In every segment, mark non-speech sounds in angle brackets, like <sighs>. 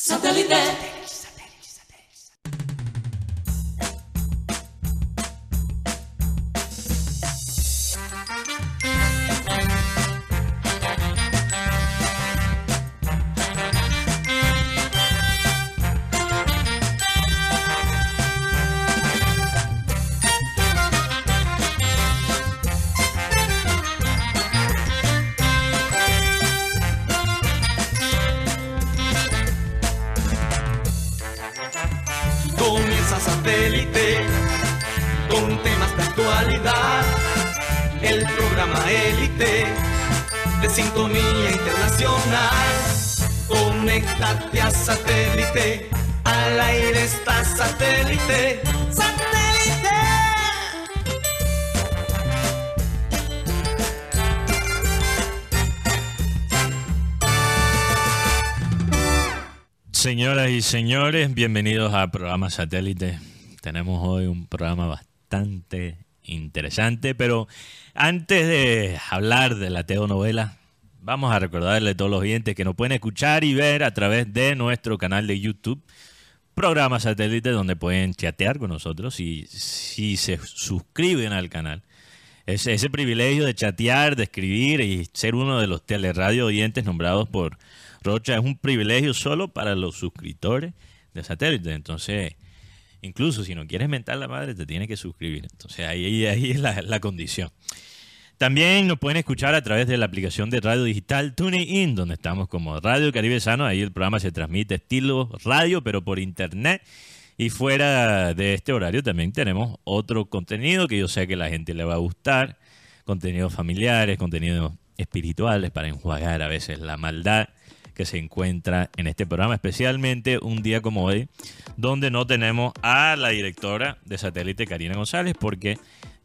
Satellite. Señores, bienvenidos a programa satélite. Tenemos hoy un programa bastante interesante, pero antes de hablar de la teonovela, vamos a recordarle a todos los oyentes que nos pueden escuchar y ver a través de nuestro canal de YouTube, programa satélite, donde pueden chatear con nosotros y si se suscriben al canal. Ese, ese privilegio de chatear, de escribir y ser uno de los teleradio oyentes nombrados por Rocha es un privilegio solo para los suscriptores de satélite. Entonces, incluso si no quieres mentar la madre, te tienes que suscribir. Entonces, ahí, ahí, es la, la condición. También nos pueden escuchar a través de la aplicación de radio digital TuneIn, donde estamos como Radio Caribe Sano. Ahí el programa se transmite estilo radio, pero por internet. Y fuera de este horario también tenemos otro contenido que yo sé que la gente le va a gustar. Contenidos familiares, contenidos espirituales para enjuagar a veces la maldad que se encuentra en este programa, especialmente un día como hoy, donde no tenemos a la directora de satélite Karina González, porque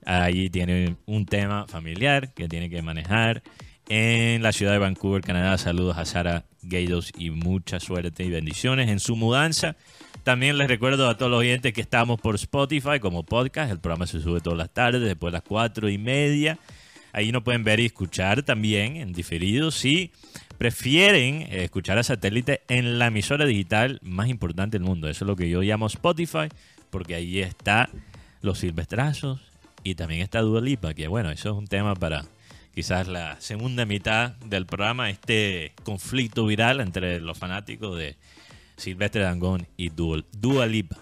ahí tiene un tema familiar que tiene que manejar en la ciudad de Vancouver, Canadá. Saludos a Sara Gaydos y mucha suerte y bendiciones en su mudanza. También les recuerdo a todos los oyentes que estamos por Spotify como podcast. El programa se sube todas las tardes, después de las cuatro y media. Ahí nos pueden ver y escuchar también en diferido. Si prefieren eh, escuchar a satélite en la emisora digital más importante del mundo. Eso es lo que yo llamo Spotify, porque ahí está los silvestrazos y también está Dua Lipa, que bueno, eso es un tema para quizás la segunda mitad del programa, este conflicto viral entre los fanáticos de Silvestre Dangón y Dua, Lipa.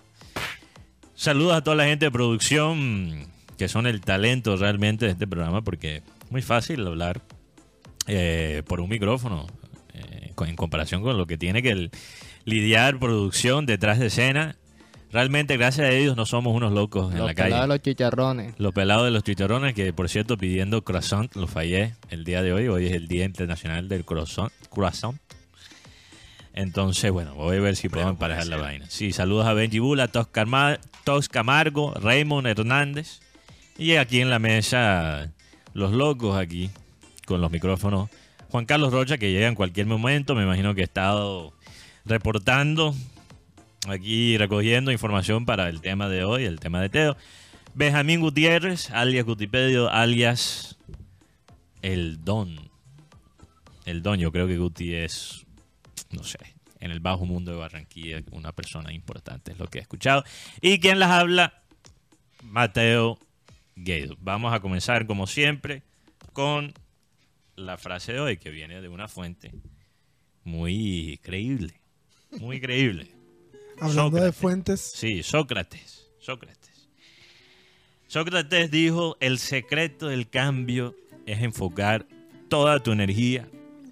Saludos a toda la gente de producción que son el talento realmente de este programa, porque es muy fácil hablar eh, por un micrófono eh, en comparación con lo que tiene que el- lidiar producción detrás de escena. Realmente, gracias a ellos, no somos unos locos en Los la calle. pelados de los chicharrones. Los pelados de los chicharrones, que por cierto, pidiendo croissant, lo fallé el día de hoy. Hoy es el Día Internacional del Croissant. croissant. Entonces, bueno, voy a ver si puedo emparejar la vaina. Sí, saludos a Benji Bula, Tos, Carma- Tos Camargo, Raymond Hernández. Y aquí en la mesa, los locos aquí, con los micrófonos. Juan Carlos Rocha, que llega en cualquier momento. Me imagino que ha estado reportando aquí recogiendo información para el tema de hoy, el tema de Teo. Benjamín Gutiérrez, alias Gutipedio, alias El Don. El Don, yo creo que Guti es, no sé, en el bajo mundo de Barranquilla, una persona importante, es lo que he escuchado. Y quien las habla, Mateo Guedo. Vamos a comenzar, como siempre, con la frase de hoy, que viene de una fuente muy creíble. Muy creíble. <laughs> Hablando de fuentes, Sí, Sócrates. Sócrates. Sócrates dijo, el secreto del cambio es enfocar toda tu energía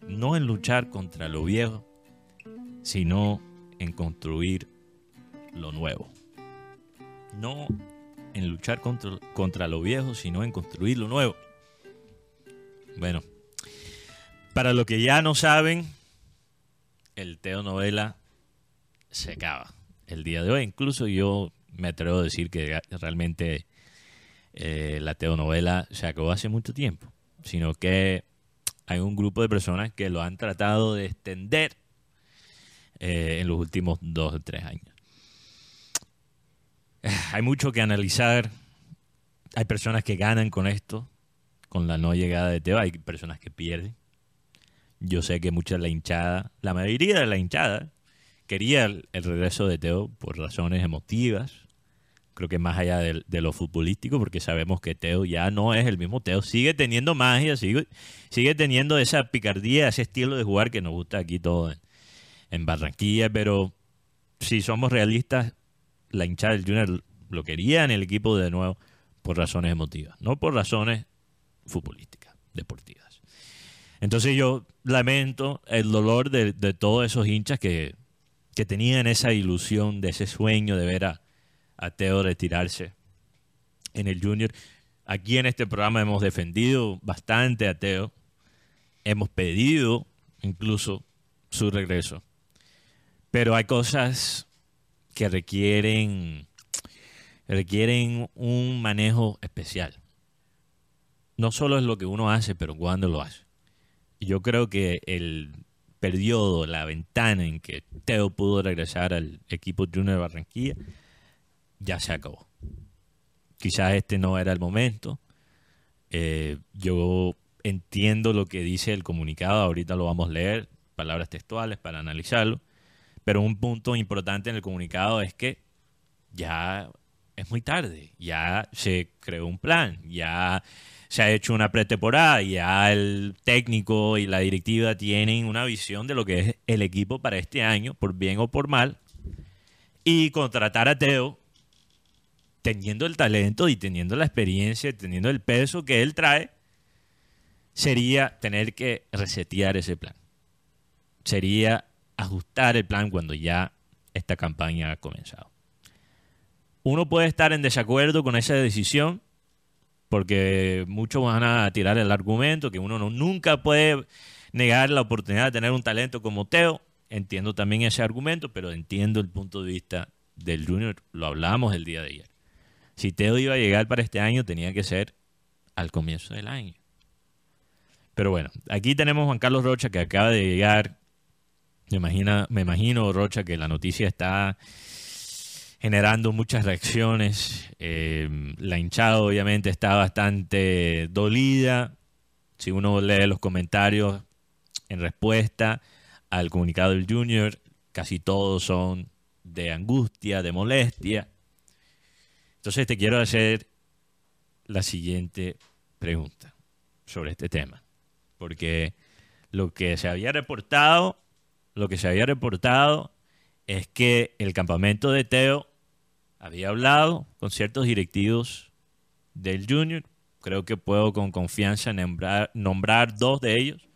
no en luchar contra lo viejo, sino en construir lo nuevo. No en luchar contra, contra lo viejo, sino en construir lo nuevo. Bueno, para los que ya no saben, el Teo Novela se acaba el día de hoy. Incluso yo me atrevo a decir que realmente eh, la telenovela se acabó hace mucho tiempo, sino que hay un grupo de personas que lo han tratado de extender eh, en los últimos dos o tres años. <sighs> Hay mucho que analizar. Hay personas que ganan con esto, con la no llegada de Teo. Hay personas que pierden. Yo sé que mucha de la hinchada, la mayoría de la hinchada, quería el, regreso de Teo por razones emotivas. Creo que más allá de, lo futbolístico, porque sabemos que Teo ya no es el mismo Teo. Sigue teniendo magia, sigue, sigue teniendo esa picardía, ese estilo de jugar que nos gusta aquí todo en, en Barranquilla. Pero si somos realistas, la hinchada del Junior lo quería en el equipo de nuevo por razones emotivas, no por razones futbolísticas, deportivas. Entonces yo lamento el dolor de, de todos esos hinchas que, que tenían esa ilusión, de ese sueño de ver a, a Teo retirarse en el Junior. Aquí en este programa hemos defendido bastante a Teo, hemos pedido incluso su regreso, pero hay cosas que requieren requieren un manejo especial. No solo es lo que uno hace, pero cuándo lo hace. Yo creo que el periodo, la ventana en que Teo pudo regresar al equipo Junior Barranquilla, ya se acabó. Quizás este no era el momento. Eh, yo entiendo lo que dice el comunicado, ahorita lo vamos a leer, palabras textuales para analizarlo, pero un punto importante en el comunicado es que ya es muy tarde. Ya se creó un plan, ya se ha hecho una pretemporada, ya el técnico y la directiva tienen una visión de lo que es el equipo para este año, por bien o por mal. Y contratar a Teo, teniendo el talento y teniendo la experiencia, teniendo el peso que él trae, sería tener que resetear ese plan. Sería ajustar el plan cuando ya esta campaña ha comenzado uno puede estar en desacuerdo con esa decisión, porque muchos van a tirar el argumento que uno no, nunca puede negar la oportunidad de tener un talento como Teo. Entiendo también ese argumento, pero entiendo el punto de vista del Junior. Lo hablamos el día de ayer. Si Teo iba a llegar para este año, tenía que ser al comienzo del año. Pero bueno, aquí tenemos a Juan Carlos Rocha que acaba de llegar. Me, imagina, me imagino, Rocha, que la noticia está generando muchas reacciones. Eh, la hinchada obviamente está bastante dolida. Si uno lee los comentarios en respuesta al comunicado del Junior, casi todos son de angustia, de molestia. Entonces te quiero hacer la siguiente pregunta sobre este tema. Porque lo que se había reportado, lo que se había reportado es que el campamento de Teo había hablado con ciertos directivos del Junior. Creo que puedo con confianza nombrar, dos de ellos,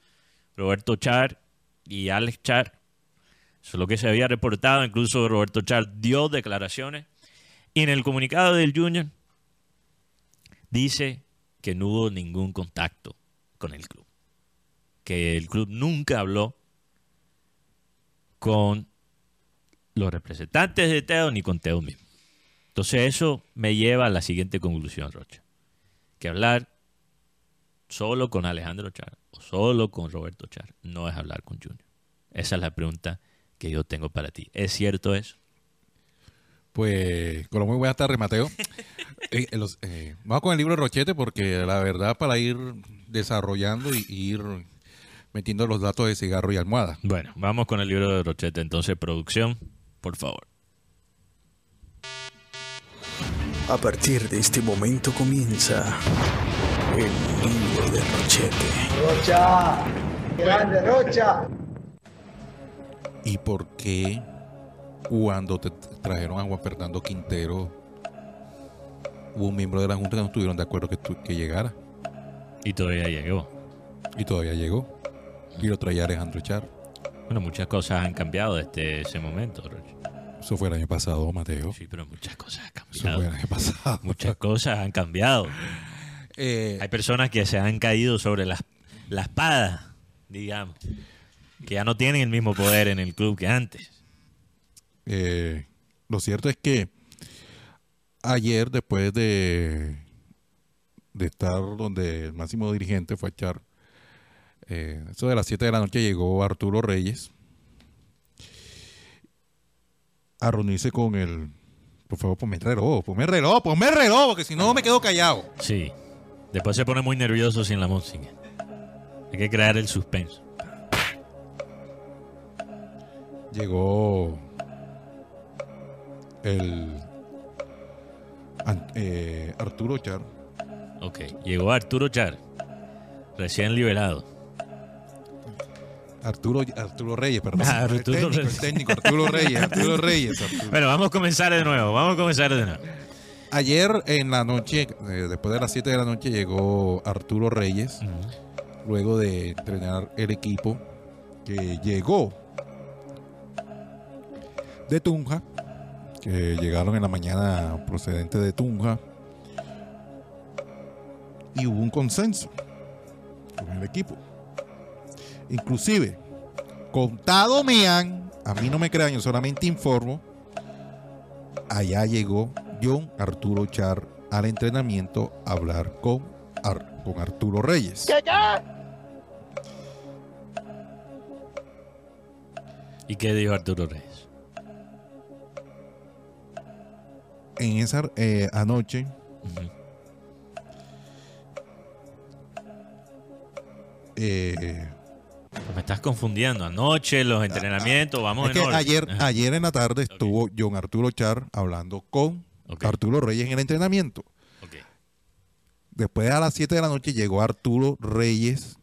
Roberto Char y Alex Char. Eso es lo que se había reportado. Incluso Roberto Char dio declaraciones. Y en el comunicado del Junior dice que no hubo ningún contacto con el club. Que el club nunca habló con los representantes de Teo ni con Teo mismo. Entonces eso me lleva a la siguiente conclusión, Rocha. Que hablar solo con Alejandro Char o solo con Roberto Char no es hablar con Junior. Esa es la pregunta que yo tengo para ti. ¿Es cierto eso? Pues, con lo muy buenas tardes, Mateo. <laughs> Eh, eh, vamos con el libro de Rochete porque la verdad para ir desarrollando y, ir metiendo los datos de cigarro y almohada. Bueno, vamos con el libro de Rochete. Entonces, producción, por favor. A partir de este momento comienza el libro de Rochete. Rocha, grande Rocha. ¿Y por qué cuando te trajeron a Juan Fernando Quintero hubo un miembro de la Junta que no estuvieron de acuerdo que, que llegara? Y todavía llegó. Y todavía llegó. Y lo traía Alejandro Char. Bueno, muchas cosas han cambiado desde ese momento, Rocha. Eso fue el año pasado, Mateo. Sí, pero muchas cosas han cambiado. Eso fue el año pasado. Muchas cosas han cambiado. Eh, Hay personas que se han caído sobre la, la espada, digamos, que ya no tienen el mismo poder en el club que antes. eh, lo cierto es que ayer, después de, de estar donde el máximo dirigente fue a echar, eh, eso de las 7 de la noche llegó Arturo Reyes a reunirse con el... Por favor, ponme el reloj, ponme el reloj, ponme el reloj, porque si no me quedo callado. Sí. Después se pone muy nervioso sin la música. Hay que crear el suspenso. Llegó el eh, Arturo Char. Ok, llegó Arturo Char, recién liberado. Arturo, Arturo Reyes, perdón. Ah, el, Arturo técnico, Reyes. el técnico, Arturo Reyes, Arturo Reyes. Arturo. Bueno, vamos a comenzar de nuevo, vamos a comenzar de nuevo. Ayer en la noche, eh, después de las 7 de la noche, llegó Arturo Reyes, luego de entrenar el equipo que llegó de Tunja, que llegaron en la mañana procedente de Tunja, y hubo un consenso con el equipo. Inclusive, contado me han, a mí no me crean, yo solamente informo, allá llegó John Arturo Char al entrenamiento a hablar con, Ar- con Arturo Reyes. ¿Y qué dijo Arturo Reyes? En esa eh, anoche, eh, Me estás confundiendo. Anoche, los entrenamientos, vamos Ah, es en que orden. ayer, ayer en la tarde estuvo John Arturo Char hablando con. Arturo Reyes en el entrenamiento. Después a las 7 de la noche llegó Arturo Reyes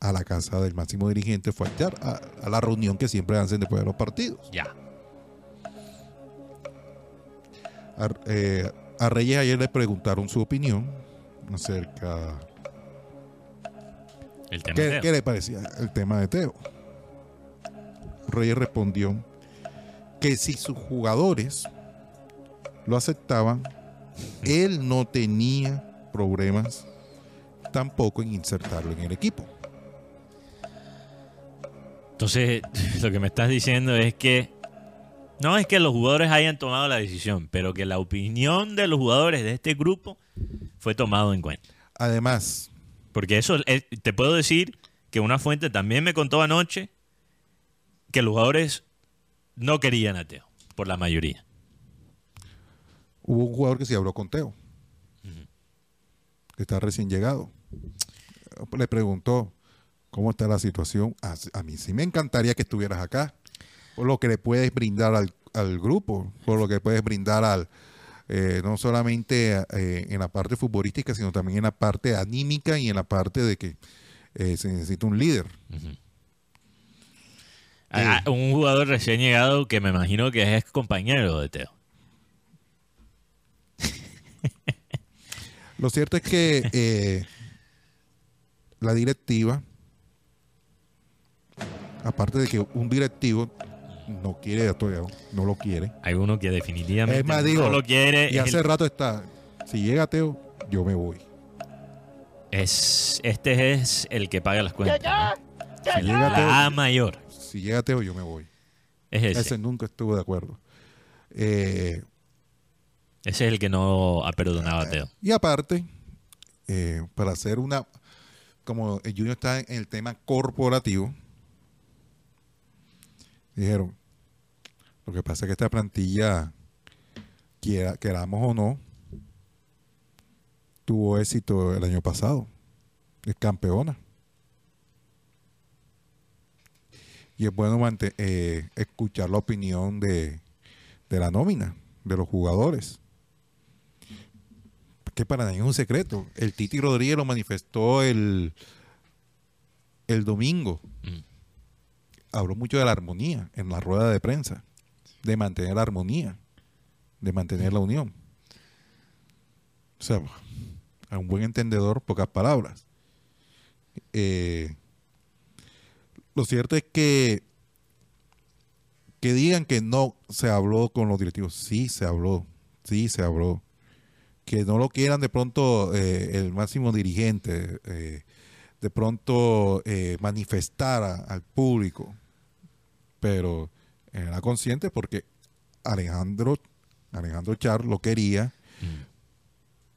a la casa del máximo dirigente, fue a, Char, a, a la reunión que siempre hacen después de los partidos. Ya. A, eh, a Reyes ayer le preguntaron su opinión acerca El tema ¿Qué, de qué le parecía el tema de Teo? Reyes respondió que si sus jugadores lo aceptaban, él no tenía problemas tampoco en insertarlo en el equipo. Entonces, <laughs> lo que me estás diciendo es que no es que los jugadores hayan tomado la decisión, pero que la opinión de los jugadores de este grupo fue tomado en cuenta. Además, Porque eso, eh, te puedo decir que una fuente también me contó anoche que los jugadores no querían a Teo, por la mayoría. hubo un jugador que se habló con Teo, que está recién llegado. Le preguntó cómo está la situación. A, a mí sí me encantaría que estuvieras acá, por lo que le puedes brindar al, al grupo, por lo que puedes brindar al eh, no solamente eh, en la parte futbolística, sino también en la parte anímica y en la parte de que eh, se necesita un líder. Ah, un jugador recién llegado que me imagino que es compañero de Teo. <laughs> Lo cierto es que la directiva, aparte de que un directivo no quiere a Teo, no lo quiere. Hay uno que definitivamente Es más, no lo quiere. Y hace el- rato está, si llega Teo, yo me voy. es, este es el que paga las cuentas. ¿no? Si llega Teo, La A mayor. si llega Teo, yo me voy. Es ese. Ese nunca estuvo de acuerdo. Eh, Ese es el que no ha perdonado a Teo. y aparte, eh, para hacer una, como el Junior está en el tema corporativo, dijeron, lo que pasa es que esta plantilla, quiera, queramos o no, tuvo éxito el año pasado. Es campeona. Y es bueno eh, escuchar la opinión de, de la nómina, de los jugadores. Que para nadie es un secreto. El Titi Rodríguez lo manifestó el, el domingo. Habló mucho de la armonía en la rueda de prensa. De mantener la armonía. De mantener la unión. O sea, a un buen entendedor, pocas palabras. Eh, lo cierto es que que digan que no se habló con los directivos, sí se habló, sí se habló. Que no lo quieran de pronto eh, el máximo dirigente, eh, de pronto eh, manifestar a- al público, pero era consciente porque Alejandro, Alejandro Char lo quería,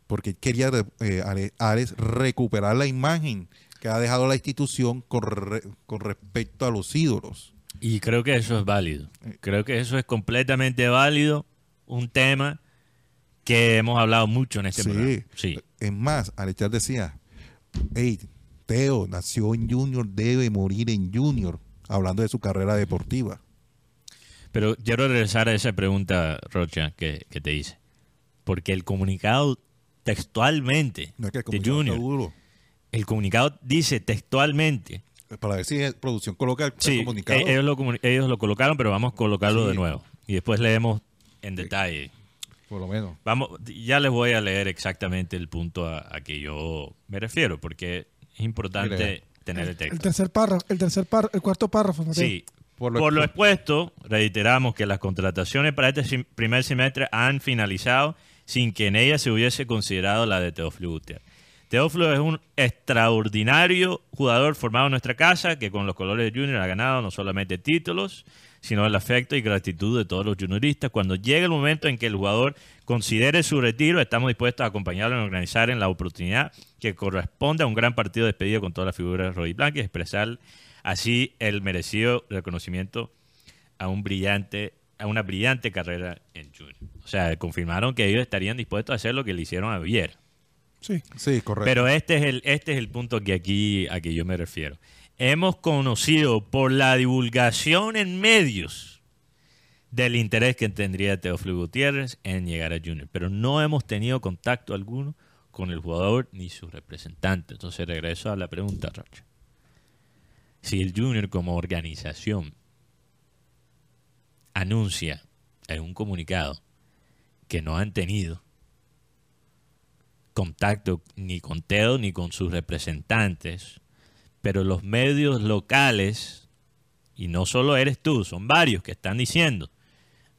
porque quería eh, Alex recuperar la imagen que ha dejado la institución con, re- con respecto a los ídolos. Y creo que eso es válido. Creo que eso es completamente válido. Un tema que hemos hablado mucho en este Sí. programa. Sí. Es más, Alechar decía, hey, Teo nació en Junior, debe morir en Junior, hablando de su carrera deportiva. Pero quiero regresar a esa pregunta, Rocha, que, que te hice. Porque el comunicado textualmente No es que el de comunicado está Junior, duro. el comunicado dice textualmente, Para ver si producción coloca el, comunicado. eh, ellos, lo, comuni- ellos lo colocaron, pero vamos a colocarlo de nuevo. Y después leemos en detalle. por lo menos. Vamos, ya les voy a leer exactamente el punto a, a que yo me refiero, porque es importante tener el El texto. tercer párrafo, el tercer párrafo, el cuarto párrafo, Mateo. Sí. Por Por lo lo, expu- expuesto, reiteramos que las contrataciones para este primer semestre han finalizado sin que en ellas se hubiese considerado la de Teófilo Gutiérrez. Teófilo es un extraordinario jugador formado en nuestra casa que con los colores de Junior ha ganado no solamente títulos, sino el afecto y gratitud de todos los junioristas. Cuando llegue el momento en que el jugador considere su retiro, estamos dispuestos a acompañarlo en organizar en la oportunidad que corresponde a un gran partido de despedida con todas las figuras rojiblancas y expresar así el merecido reconocimiento a un brillante a una brillante carrera en Junior. O sea, confirmaron que ellos estarían dispuestos a hacer lo que le hicieron a Viera. Sí. Sí, correcto. Pero este es el este es el punto que aquí a que yo me refiero. Hemos conocido por la divulgación en medios del interés que tendría Teófilo Gutiérrez en llegar a Junior, pero no hemos tenido contacto alguno con el jugador ni su representante. Entonces regreso a la pregunta, Rocha. Si el Junior como organización anuncia en un comunicado que no han tenido contacto ni con Teo ni con sus representantes, pero los medios locales, y no solo eres tú, son varios que están diciendo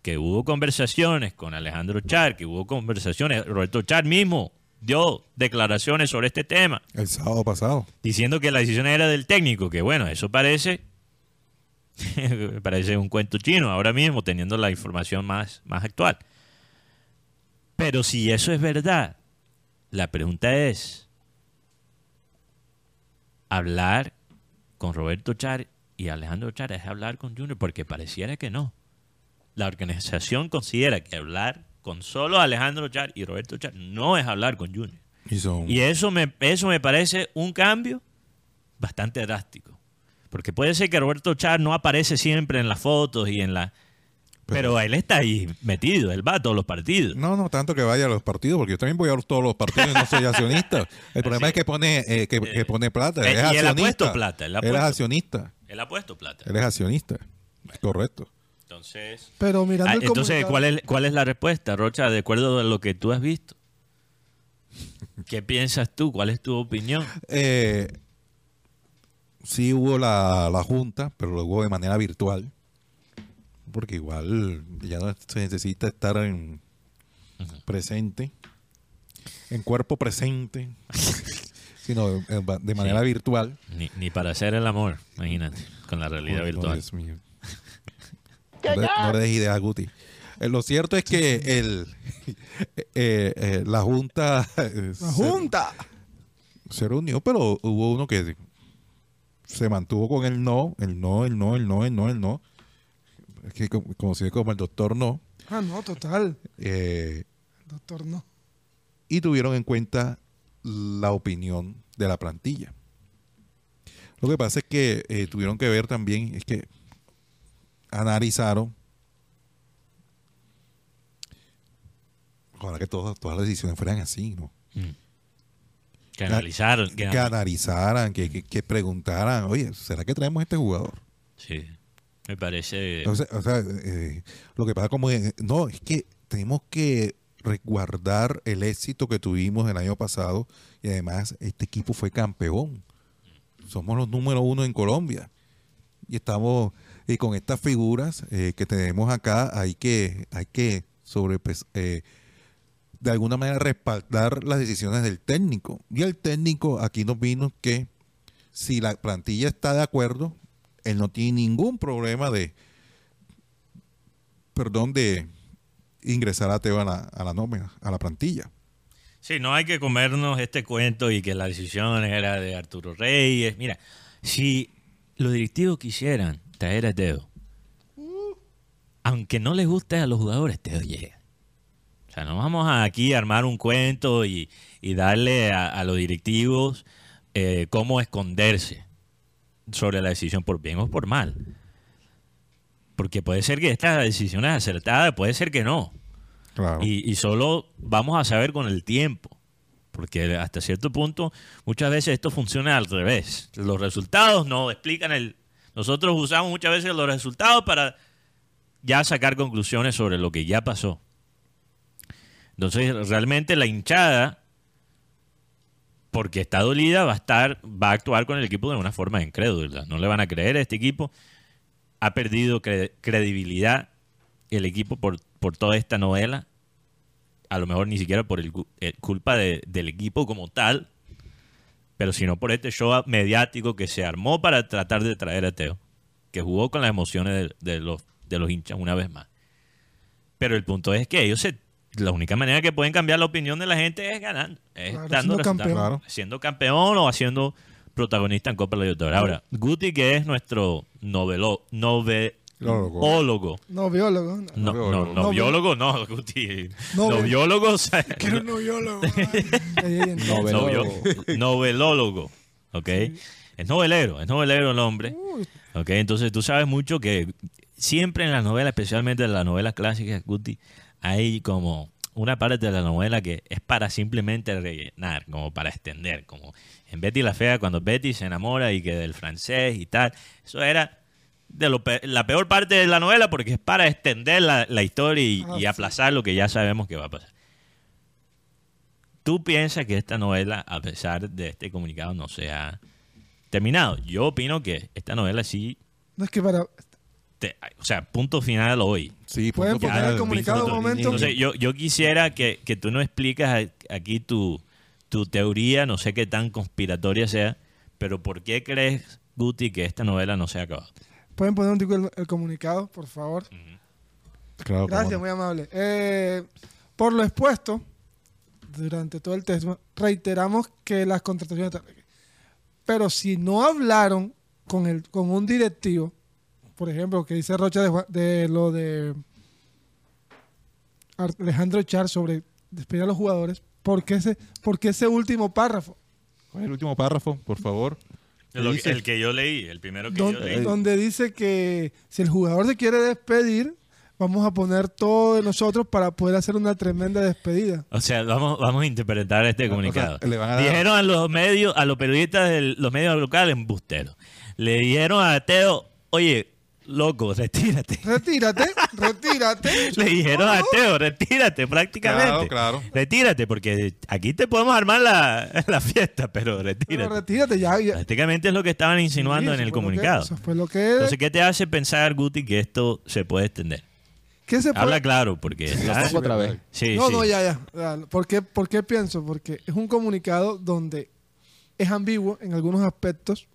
que hubo conversaciones con Alejandro Char, que hubo conversaciones, Roberto Char mismo dio declaraciones sobre este tema, El sábado pasado. diciendo que la decisión era del técnico, que bueno, eso parece <laughs> parece un cuento chino ahora mismo, teniendo la información más, más actual. Pero si eso es verdad, la pregunta es, hablar con Roberto Char y Alejandro Char es hablar con Junior, porque pareciera que no. La organización considera que hablar con solo Alejandro Char y Roberto Char no es hablar con Junior. Y son, Y eso me, eso me parece un cambio bastante drástico. Porque puede ser que Roberto Char no aparece siempre en las fotos y en la... Pero él está ahí metido, él va a todos los partidos. No, no tanto que vaya a los partidos, porque yo también voy a todos los partidos y no soy accionista. <laughs> El problema es que pone, eh, que, que pone plata. Eh, es y él ha accionista. puesto plata, él ha Él es puesto- accionista. Él ha puesto plata. Él es accionista. Es correcto. Entonces, Pero mirando ah, el entonces ¿cuál, es, ¿cuál es la respuesta, Rocha, de acuerdo a lo que tú has visto? ¿Qué piensas tú? ¿Cuál es tu opinión? Eh, sí hubo la, la junta, pero lo hubo de manera virtual. Porque igual ya no se necesita estar en presente, en cuerpo presente, <laughs> sino de, de manera Sí. virtual. Ni, ni para hacer el amor, imagínate, con la realidad Oh, virtual. Dios mío. <laughs> No, le- no le des idea a Guti. Eh, lo cierto es que <laughs> el, eh, eh, la junta, eh, La se- Junta. se reunió, pero hubo uno que se mantuvo con el no, el no, el no, el no, el no, el no. Es que como, como el doctor no. Ah, no, total. eh, Doctor, no. y tuvieron en cuenta la opinión de la plantilla. Lo que pasa es que eh, tuvieron que ver también, es que analizaron, ojalá que todas, todas las decisiones fueran así, ¿no? Mm. Que analizaron. Que, Que analizaran, que, que- que preguntaran, oye, ¿será que traemos este jugador? Sí, me parece... Sea, o sea, eh, lo que pasa como eh, no es que tenemos que resguardar el éxito que tuvimos el año pasado y además este equipo fue campeón. Somos los número uno en Colombia y estamos y con estas figuras eh, que tenemos acá hay que hay que sobre eh, de alguna manera respaldar las decisiones del técnico y el técnico aquí nos vino que si la plantilla está de acuerdo él no tiene ningún problema de, perdón, de ingresar a Teo a la, a la nómina, a la plantilla. Sí, no hay que comernos este cuento y que la decisión era de Arturo Reyes. Mira, si los directivos quisieran traer a Teo, aunque no les guste a los jugadores, Teo llega. O sea, no vamos aquí a armar un cuento y, y darle a, a los directivos eh, cómo esconderse sobre la decisión por bien o por mal. Porque puede ser que esta decisión es acertada, puede ser que no. Claro. Y, y solo vamos a saber con el tiempo. Porque hasta cierto punto, muchas veces esto funciona al revés. Los resultados no explican el. Nosotros usamos muchas veces los resultados para ya sacar conclusiones sobre lo que ya pasó. Entonces, realmente la hinchada, porque está dolida, va a estar, va a actuar con el equipo de una forma incrédula. No le van a creer a este equipo. Ha perdido cre- credibilidad el equipo por, por toda esta novela. A lo mejor ni siquiera por el, eh, culpa de- del equipo como tal, pero sino por este show mediático que se armó para tratar de traer a Teo, que jugó con las emociones de, de los, de los hinchas una vez más. Pero el punto es que ellos se, la única manera que pueden cambiar la opinión de la gente es ganando, es Claro, dando siendo campeón. Claro. siendo campeón o haciendo protagonista en Copa Libertadores. Ahora, Guti, que es nuestro novelo, Noveólogo. noveólogo. No, biólogo. No. No, no, Noviólogo. no, biólogo no, Guti. Nove- Noviólogo, o sea, <laughs> Que era un noviólogo. Ay, ay, ay, novio- novelólogo, ¿ok? Es novelero, es novelero el hombre, Uy, ¿ok? Entonces tú sabes mucho que siempre en las novelas, especialmente en las novelas clásicas, Guti, hay como una parte de la novela que es para simplemente rellenar, como para extender, como en Betty la Fea, cuando Betty se enamora y que del francés y tal, eso era de lo pe- la peor parte de la novela porque es para extender la, la historia y, Ah, y sí. aplazar lo que ya sabemos que va a pasar. ¿Tú piensas que esta novela, a pesar de este comunicado, no se ha terminado? Yo opino que esta novela sí, No es que para. Te- o sea, punto final hoy. Sí, ¿Pueden poner el comunicado un momento? Entonces, yo, yo quisiera que, que tú nos explicas a- aquí tu, tu teoría, no sé qué tan conspiratoria sea, pero ¿por qué crees, Guti, que esta novela no se ha acabado? ¿Pueden poner un tico el, el comunicado, por favor? Claro, Gracias, no. muy amable. Eh, por lo expuesto, durante todo el texto, reiteramos que las contrataciones... Pero si no hablaron con, el, con un directivo, por ejemplo, que dice Rocha de, Juan- de lo de Alejandro Char sobre despedir a los jugadores, ¿por qué ese, por qué ese último párrafo? ¿Cuál es el último párrafo, por favor? El que yo leí, el primero que Don- yo leí. donde dice que si el jugador se quiere despedir, vamos a poner todo de nosotros para poder hacer una tremenda despedida. O sea, vamos, vamos a interpretar este comunicado. le van a dar- Dijeron a los medios, a los periodistas de los medios locales, embusteros. Le dijeron a Teo, oye, loco, retírate. <laughs> Retírate, retírate. <laughs> Le dijeron a Teo, retírate prácticamente. Claro, claro. Retírate, porque aquí te podemos armar la, la fiesta, pero Pero retírate. retírate ya. ya. Prácticamente es lo que estaban insinuando Sí, en eso el fue lo que- comunicado. Eso fue lo que... Entonces, ¿qué te hace pensar, Guti, que esto se puede extender? ¿Qué se puede- Habla claro, porque... Pongo otra vez. Sí, no, sí. no, ya, ya. ya. ¿Por qué, ¿Por qué pienso? Porque es un comunicado donde es ambiguo en algunos aspectos.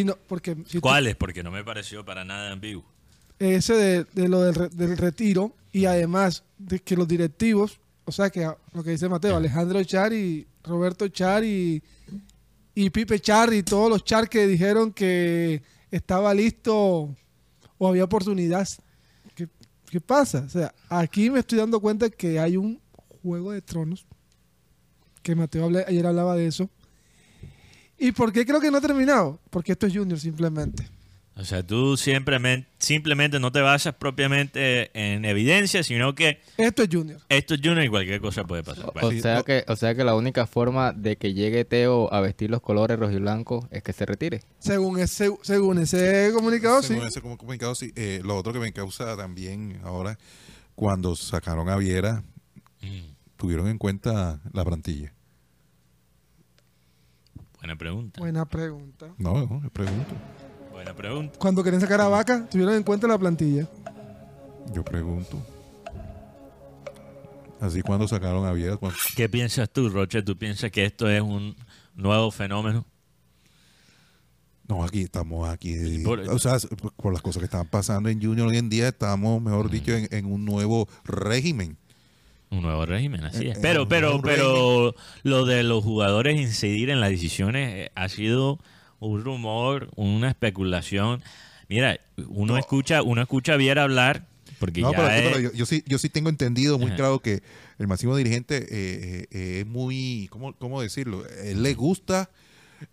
Y no, porque si tú- ¿Cuáles? Porque no me pareció para nada ambiguo. ese de, de lo del, re- del retiro y además de que los directivos, o sea que lo que dice Mateo, Alejandro Char y Roberto Char y, y Pipe Char y todos los Char que dijeron que estaba listo o había oportunidad. ¿Qué, qué pasa? O sea, aquí me estoy dando cuenta que hay un juego de tronos, que Mateo habla- ayer hablaba de eso. ¿Y por qué creo que no ha terminado? Porque esto es Junior simplemente. O sea, tú simplemente, simplemente no te basas propiamente en evidencia, sino que Esto es Junior. esto es Junior y cualquier cosa puede pasar. O, sea que, o sea que la única forma de que llegue Teo a vestir los colores rojo y blanco es que se retire. Según ese, según ese comunicado, sí. Según ese comunicado, sí. Eh, lo otro que me causa también ahora, cuando sacaron a Viera, mm, tuvieron en cuenta la plantilla. Buena pregunta. Buena pregunta. No, no, me pregunto. Buena pregunta. Cuando querían sacar a Vaca, tuvieron en cuenta la plantilla. Yo pregunto. Así cuando sacaron a Viera, cuando- ¿Qué piensas tú, Roche? ¿Tú piensas que esto es un nuevo fenómeno? No, aquí estamos aquí. Por- o sea, por, por las cosas que están pasando en Junior hoy en día, estamos, mejor dicho, en, en un nuevo régimen. Un nuevo régimen, así es. Eh, Pero, pero, pero lo de los jugadores incidir en las decisiones eh, ha sido un rumor, una especulación. Mira, uno escucha, uno escucha a Viera hablar porque No, ya pero, es- pero yo, yo sí, yo sí tengo entendido muy Ajá. claro que el máximo dirigente eh, eh, es muy, ¿cómo, ¿cómo decirlo? Él le gusta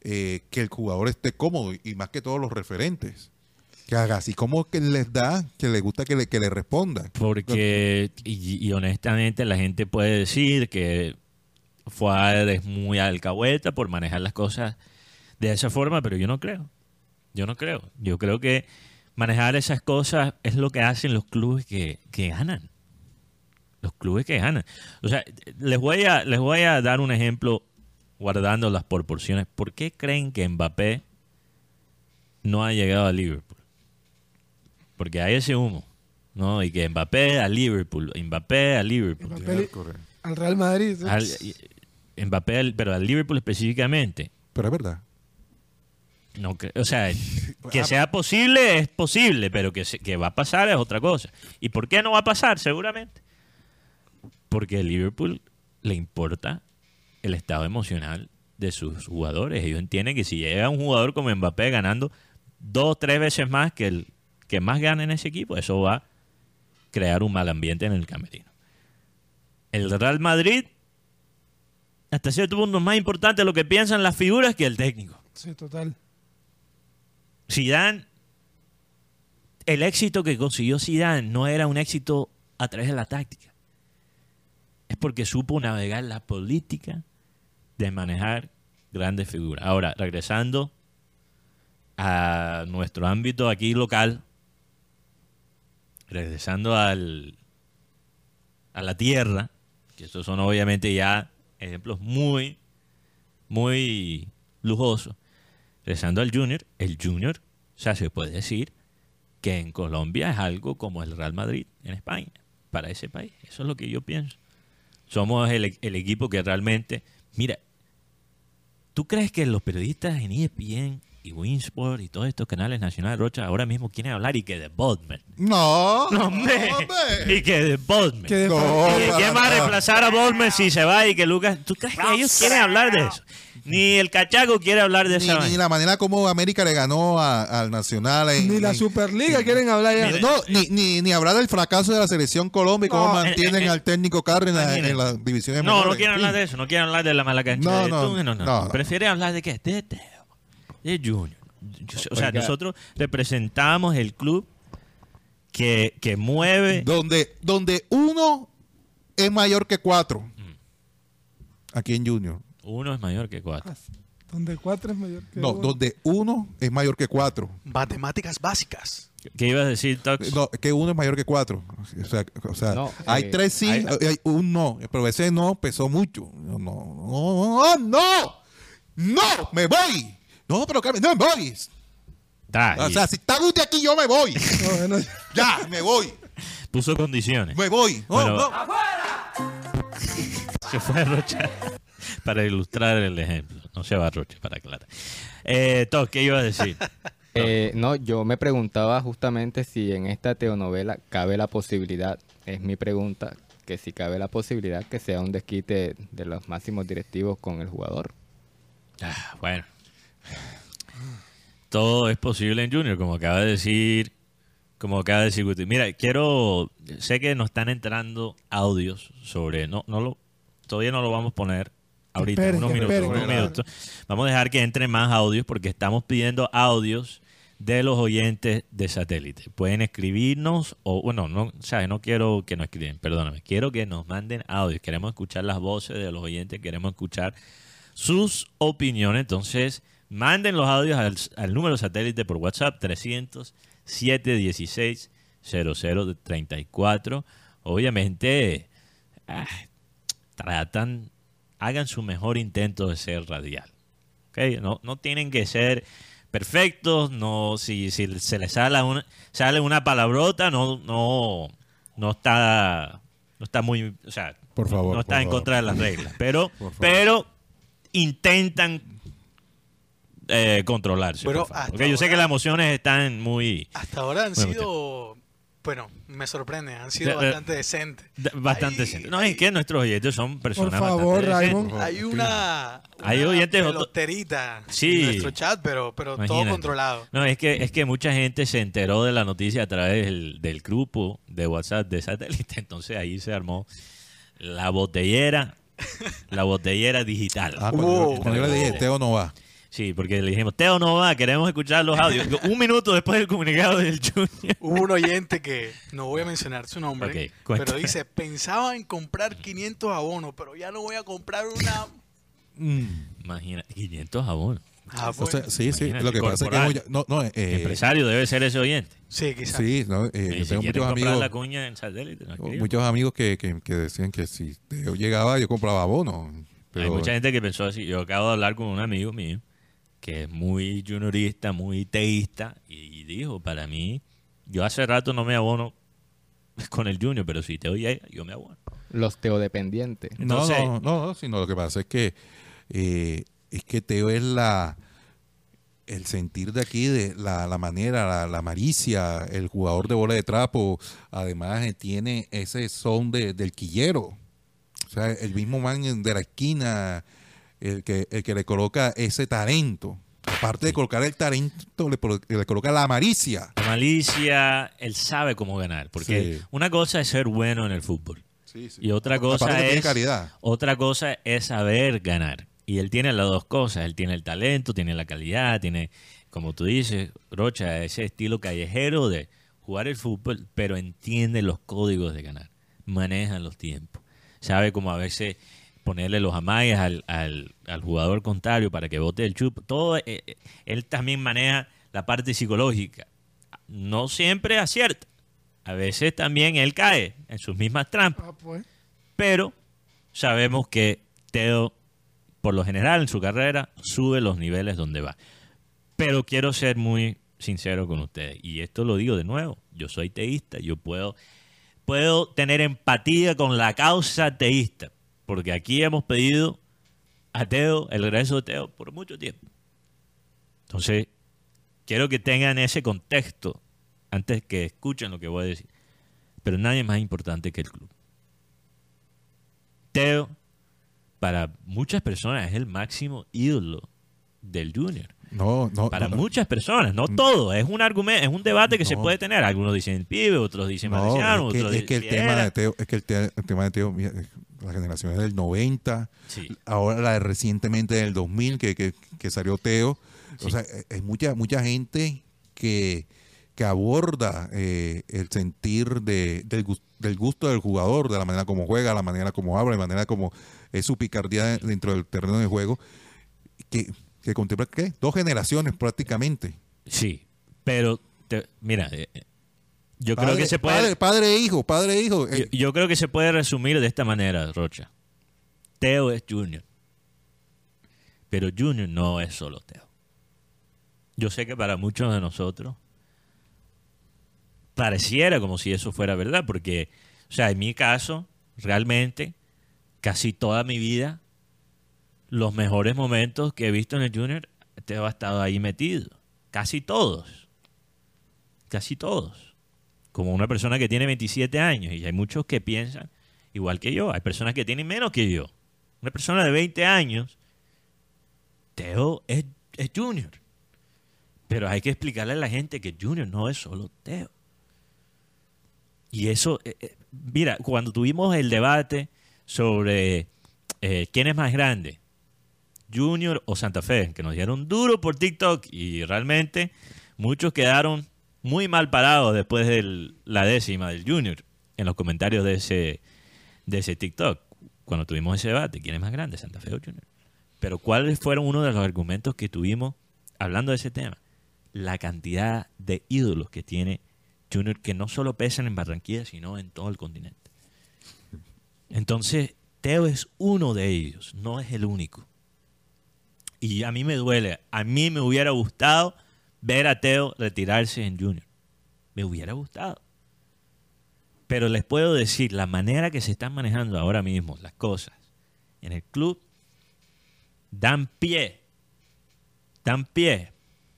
eh, que el jugador esté cómodo y más que todos los referentes. Que haga así como que les da, que le gusta que le, que le respondan. Porque, y, y honestamente, la gente puede decir que fue es muy alcahueta por manejar las cosas de esa forma, pero yo no creo. Yo no creo. Yo creo que manejar esas cosas es lo que hacen los clubes que, que ganan. Los clubes que ganan. O sea, les voy a, les voy a dar un ejemplo guardando las proporciones. ¿Por qué creen que Mbappé no ha llegado a Liverpool? Porque hay ese humo, ¿no? Y que Mbappé a Liverpool, Mbappé a Liverpool. Mbappé al Real Madrid. Al- Mbappé, al- pero al Liverpool específicamente. Pero es verdad. No o sea, <laughs> que sea posible es posible, pero que, se- que va a pasar es otra cosa. ¿Y por qué no va a pasar? Seguramente. Porque al Liverpool le importa el estado emocional de sus jugadores. Ellos entienden que si llega un jugador como Mbappé ganando dos, tres veces más que el que más gana en ese equipo, eso va a crear un mal ambiente en el camerino. El Real Madrid, hasta cierto punto, es más importante lo que piensan las figuras que el técnico. Sí, total. Zidane, el éxito que consiguió Zidane no era un éxito a través de la táctica. Es porque supo navegar la política de manejar grandes figuras. Ahora, regresando a nuestro ámbito aquí local, regresando al, a la tierra, que estos son obviamente ya ejemplos muy, muy lujosos. Regresando al Junior, el Junior, o sea, se puede decir que en Colombia es algo como el Real Madrid en España, para ese país. Eso es lo que yo pienso. Somos el, el equipo que realmente, mira, ¿tú crees que los periodistas en ESPN y Winsport y todos estos canales nacionales Rocha ahora mismo quieren hablar y que de Bodman? No, No, hombre. Y que de Bodman. De- No, ¿Y para quién va a reemplazar a Bolmer si se va y que Lucas... ¿Tú crees que ellos quieren hablar de eso? Ni el cachaco quiere hablar de Ni, esa ni la manera como América le ganó a- al Nacional. en- Ni la en- Superliga quieren hablar ya. Mire, No, ni, ni, ni hablar del fracaso de la selección Colombia y cómo No, mantienen eh, eh, al técnico Cárdenas en las divisiones No, no menores. quieren En hablar de eso. No quieren hablar de la mala cancha No, de no, no, no, no. Prefieren hablar de qué? De Teo. De Junior. Yo- o sea, Oiga. nosotros representamos el club que, que mueve... Donde, donde uno es mayor que cuatro. Mm. Aquí en Junior. Uno es mayor que cuatro. Donde cuatro es mayor que No, uno. donde uno es mayor que cuatro. Matemáticas básicas. ¿Qué ibas a decir, Tox? No, que uno es mayor que cuatro. O sea, o sea No, hay eh, tres sí, hay- hay un no. Pero ese no pesó mucho. No, no, no, no, no, me voy. No, pero Carmen, no me voy. O sea, si está usted aquí, yo me voy. <laughs> No, Ya, me voy. puso condiciones. Me voy. No, Bueno, no. <laughs> Se fue a Rocha para ilustrar el ejemplo. No se va a Rocha, para aclarar. Eh, Tox, ¿qué iba a decir? <laughs> Eh, no, yo me preguntaba justamente si en esta teonovela cabe la posibilidad, es mi pregunta, que si cabe la posibilidad que sea un desquite de los máximos directivos con el jugador. Ah, bueno. Todo es posible en Junior, como acaba de decir, como acaba de decir Guti. Mira, quiero, sé que nos están entrando audios sobre, no, no lo, todavía no lo vamos a poner ahorita, unos minutos, unos minutos. Vamos a dejar que entren más audios porque estamos pidiendo audios de los oyentes de satélite. Pueden escribirnos o, bueno, no, ¿sabes? No quiero que nos escriban, perdóname. Quiero que nos manden audios. Queremos escuchar las voces de los oyentes, queremos escuchar sus opiniones. Entonces, manden los audios al, al número satélite por WhatsApp 300 716 0034. Obviamente, ah, tratan, hagan su mejor intento de ser radial. ¿ok? No, no tienen que ser perfectos, no, si, si se les sale una, sale una palabrota, no, no, no está, no está muy, o sea, Por favor, no está en favor. contra de las reglas, pero, pero intentan eh, controlarse. Pero por favor. hasta Porque yo sé que las emociones están muy Hasta ahora han sido, bueno, me sorprende, han sido De- bastante decentes. bastante decentes. No, es que nuestros oyentes son personas favor, bastante decentes. Raymond. Hay una, Hay oyentes Sí. en nuestro chat, pero, pero todo controlado. No, es que, es que mucha gente se enteró de la noticia a través del, del grupo de WhatsApp de satélite. <laughs> Entonces ahí se armó la botellera, la botellera digital. Ah, cuando, cuando yo le dije, Teo no va. Sí, porque le dijimos, Teo no va, queremos escuchar los audios. Un minuto después del comunicado del Junior. Hubo un oyente que, no voy a mencionar su nombre, pero dice, pensaba en comprar 500 abonos, pero ya no voy a comprar una... Imagina, 500 abonos. Ah, O sea, sí, sí. Imagínate, Lo que pasa es que no, no, eh, Empresario debe ser ese oyente. sí, quizás. sí, no, eh, yo si tengo muchos amigos, la cuña en satélite. muchos amigos que, que, que decían que si Teo llegaba yo compraba abono. Hay mucha gente que pensó así. Yo acabo de hablar con un amigo mío que es muy juniorista, muy teísta, y dijo, para mí, yo hace rato no me abono <laughs> con el junior, pero si Teo llega, yo me abono. Los teodependientes. no, Entonces- no, no, no, sino lo que pasa es que eh, es que Teo es la el sentir de aquí, de la, la manera, la, la el jugador de bola de trapo, además eh, tiene ese son de, del quillero. O sea, el mismo man de la esquina, el que, el que le coloca ese talento. Aparte de colocar el talento, le, le coloca la maricia. La malicia, él sabe cómo ganar, porque Sí. una cosa es ser bueno en el fútbol. Y otra cosa es otra cosa es saber ganar. Y él tiene las dos cosas. Él tiene el talento, tiene la calidad, tiene, como tú dices, Rocha, ese estilo callejero de jugar el fútbol, pero entiende los códigos de ganar. Maneja los tiempos. Sabe cómo a veces ponerle los amagues al, al- al jugador contrario para que bote el chup. Todo, eh, eh, él también maneja la parte psicológica. No siempre acierta. A veces también él cae en sus mismas trampas Ah, pues. pero sabemos que Teo, por lo general en su carrera, sube los niveles donde va. Pero quiero ser muy sincero con ustedes, y esto lo digo de nuevo, yo soy teísta, yo puedo, puedo tener empatía con la causa teísta, porque aquí hemos pedido a Teo, el regreso de Teo, por mucho tiempo. Entonces, quiero que tengan ese contexto antes que escuchen lo que voy a decir. Pero nadie es más importante que el club. Teo, para muchas personas, es el máximo ídolo del Junior. No, no. Para no, muchas personas, no todo. Es un argumento, es un debate que se puede tener. Algunos dicen pibe, otros dicen No, es que, otros es que el dicen tema Sierra. de Teo, es que el, te- el tema de Teo, mira, eh, la generación es del 90, Sí. ahora la de recientemente del 2000 que, que, que salió Teo. Sí. O sea, es, es mucha mucha gente que, que aborda eh, el sentir de, del, gus- del gusto del jugador, de la manera como juega, la manera como habla, la manera como es su picardía dentro del terreno de juego, que, que contempla ¿qué? dos generaciones prácticamente. Sí, pero te- mira, yo creo que se puede padre, padre e hijo, padre e hijo. yo, eh, yo creo que se puede resumir de esta manera, Rocha. Teo es Junior. Pero Junior no es solo Teo. Yo sé que para muchos de nosotros pareciera como si eso fuera verdad, porque, o sea, en mi caso, realmente, casi toda mi vida, los mejores momentos que he visto en el Junior, Teo ha estado ahí metido. Casi todos. Casi todos. Como una persona que tiene 27 años, y hay muchos que piensan igual que yo. Hay personas que tienen menos que yo. Una persona de 20 años, Teo es, es Junior. Pero hay que explicarle a la gente que Junior no es solo Teo. Y eso, eh, eh, mira, cuando tuvimos el debate sobre eh, quién es más grande, Junior o Santa Fe, que nos dieron duro por TikTok y realmente muchos quedaron muy mal parados después de la décima del Junior en los comentarios de ese, de ese TikTok, cuando tuvimos ese debate, ¿quién es más grande, Santa Fe o Junior? Pero ¿cuáles fueron uno de los argumentos que tuvimos hablando de ese tema? La cantidad de ídolos que tiene Junior que no solo pesan en Barranquilla, sino en todo el continente. Entonces, Teo es uno de ellos, no es el único. Y a mí me duele, a mí me hubiera gustado ver a Teo retirarse en Junior. Me hubiera gustado. Pero les puedo decir, la manera que se están manejando ahora mismo las cosas en el club dan pie, dan pie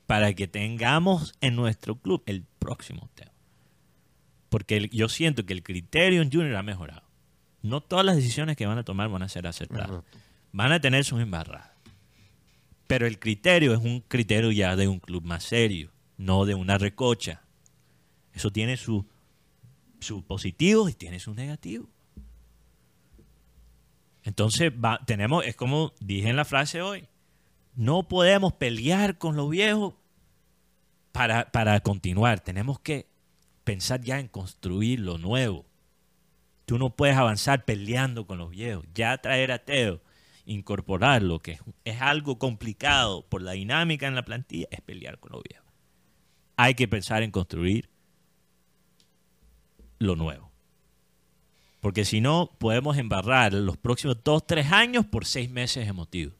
para que tengamos en nuestro club el próximo Teo. Porque el- yo siento que el criterio en Junior ha mejorado. No todas las decisiones que van a tomar van a ser acertadas. Van a tener sus embarradas. Pero el criterio es un criterio ya de un club más serio, no de una recocha. Eso tiene sus su positivos y tiene sus negativos. Entonces, tenemos, es como dije en la frase hoy, no podemos pelear con los viejos para, para continuar. Tenemos que pensar ya en construir lo nuevo. Tú no puedes avanzar peleando con los viejos. Ya traer a Teo, incorporarlo, que es, algo complicado por la dinámica en la plantilla, es pelear con los viejos. Hay que pensar en construir lo nuevo. Porque si no, podemos embarrar los próximos dos, tres años por seis meses emotivos.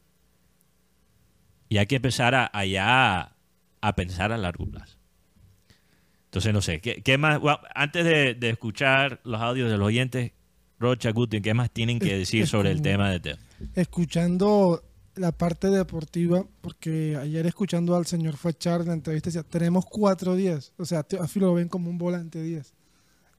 Y hay que empezar a, allá a pensar a largo plazo. Entonces, no sé, ¿qué, qué más? Bueno, antes de, de escuchar los audios de los oyentes, Rocha, Guti, ¿qué más tienen que decir sobre el tema de Teo? Escuchando la parte deportiva, porque ayer escuchando al señor Fachar en la entrevista decía, tenemos cuatro días. O sea, a Filo lo ven como un volante 10.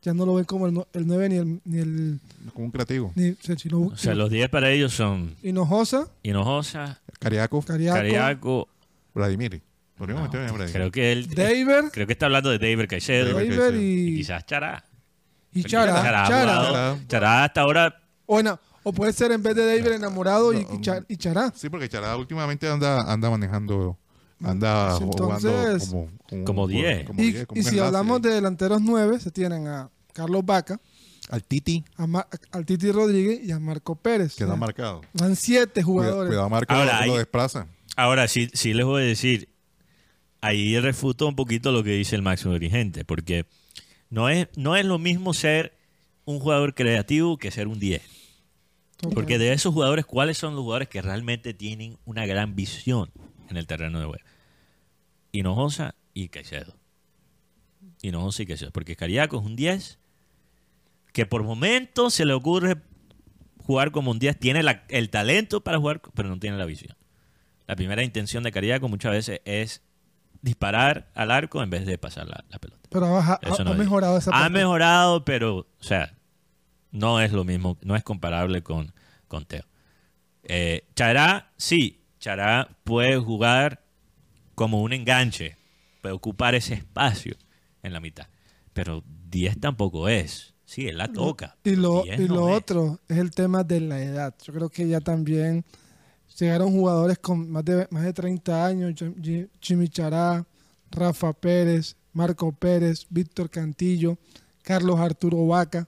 Ya no lo ven como el, el 9 ni el... Ni el Como un creativo. ni, o sea, sino- O sea, los 10 para ellos son Hinojosa, Hinojosa, Cariaco, Cariaco, Cariaco, Vladimir. No, Vladimir. creo que él, David creo que está hablando de David Caicedo David Caicedo. y y, quizás Chará. y Chará, Chara. ha Chara. jugado- Chará hasta ahora O, no, o puede ser en vez de David enamorado y, No, y Cha- y Chará. Sí, porque Chará últimamente anda, anda manejando, anda Sí, jugando como, como, Como 10. como Y, 10, como y si enlace hablamos de delanteros 9, se tienen a Carlos Vaca, Al Titi, al Titi Rodríguez y a Marco Pérez. que O sea, marcado. Van siete jugadores. cuidado Marco, Ahora, lo ahí- desplaza. Ahora, sí, sí les voy a decir, ahí refuto un poquito lo que dice el máximo dirigente, porque no es, no es lo mismo ser un jugador creativo que ser un 10. Porque de esos jugadores, ¿cuáles son los jugadores que realmente tienen una gran visión en el terreno de juego? Hinojosa y Caicedo. Hinojosa y Caicedo. Porque Cariaco es un 10 que por momentos se le ocurre jugar como un 10. Tiene la- el talento para jugar, pero no tiene la visión. La primera intención de Cariaco muchas veces es disparar al arco en vez de pasar la, la pelota. Pero ha, ha- no ha es. mejorado esa Ha parte. mejorado, pero, o sea, no es lo mismo, no es comparable con, con Teo. Eh, Chará, sí, Chará puede jugar como un enganche, puede ocupar ese espacio en la mitad, pero 10 tampoco es. Sí, él la toca. Y lo, 10 y no lo es. otro es el tema de la edad. Yo creo que ya también llegaron jugadores con más de, más de 30 años, Jim- Jim- Jimmy Chará, Rafa Pérez, Marco Pérez, Víctor Cantillo, Carlos Arturo Vaca,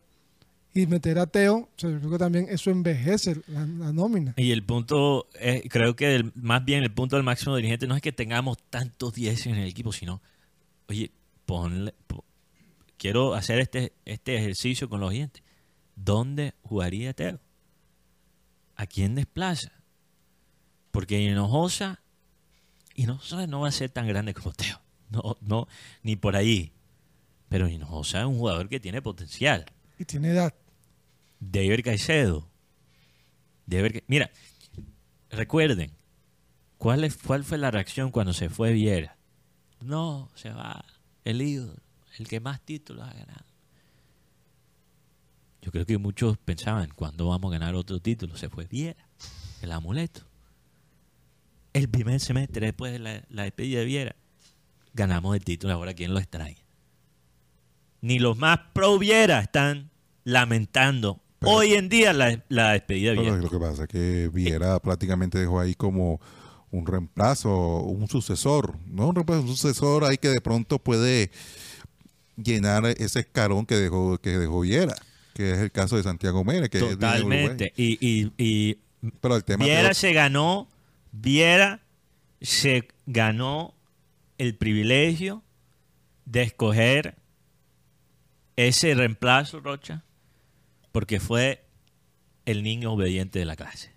y meter a Teo, yo creo que también eso envejece la, nómina. Y el punto, es, creo que más bien el punto del máximo dirigente no es que tengamos tantos 10 en el equipo, sino, oye, ponle, po- quiero hacer este, este ejercicio con los dientes. ¿Dónde jugaría Teo? ¿A quién desplaza? Porque Hinojosa, Hinojosa no va a ser tan grande como Teo. No, no, ni por ahí. Pero Hinojosa es un jugador que tiene potencial. Y tiene edad. David Caicedo. David Mira, recuerden, ¿cuál, es- ¿cuál fue la reacción cuando se fue Viera? No, se va el ídolo, el que más títulos ha ganado. Yo creo que muchos pensaban, ¿cuándo vamos a ganar otro título? Se fue Viera, el amuleto. El primer semestre después de la, la despedida de Viera, ganamos el título, ahora ¿quién lo extrae? Ni los más pro Viera están lamentando Pero- hoy en día la, la despedida de Viera. lo que pasa es que Viera prácticamente dejó ahí como un reemplazo, un sucesor, no un reemplazo, un sucesor ahí que de pronto puede llenar ese escalón que dejó que dejó Viera, que es el caso de Santiago Mérez, que es de Uruguay. Totalmente. Y, y, y Pero el tema Viera que- se ganó, Viera se ganó el privilegio de escoger ese reemplazo, Rocha, porque fue el niño obediente de la clase.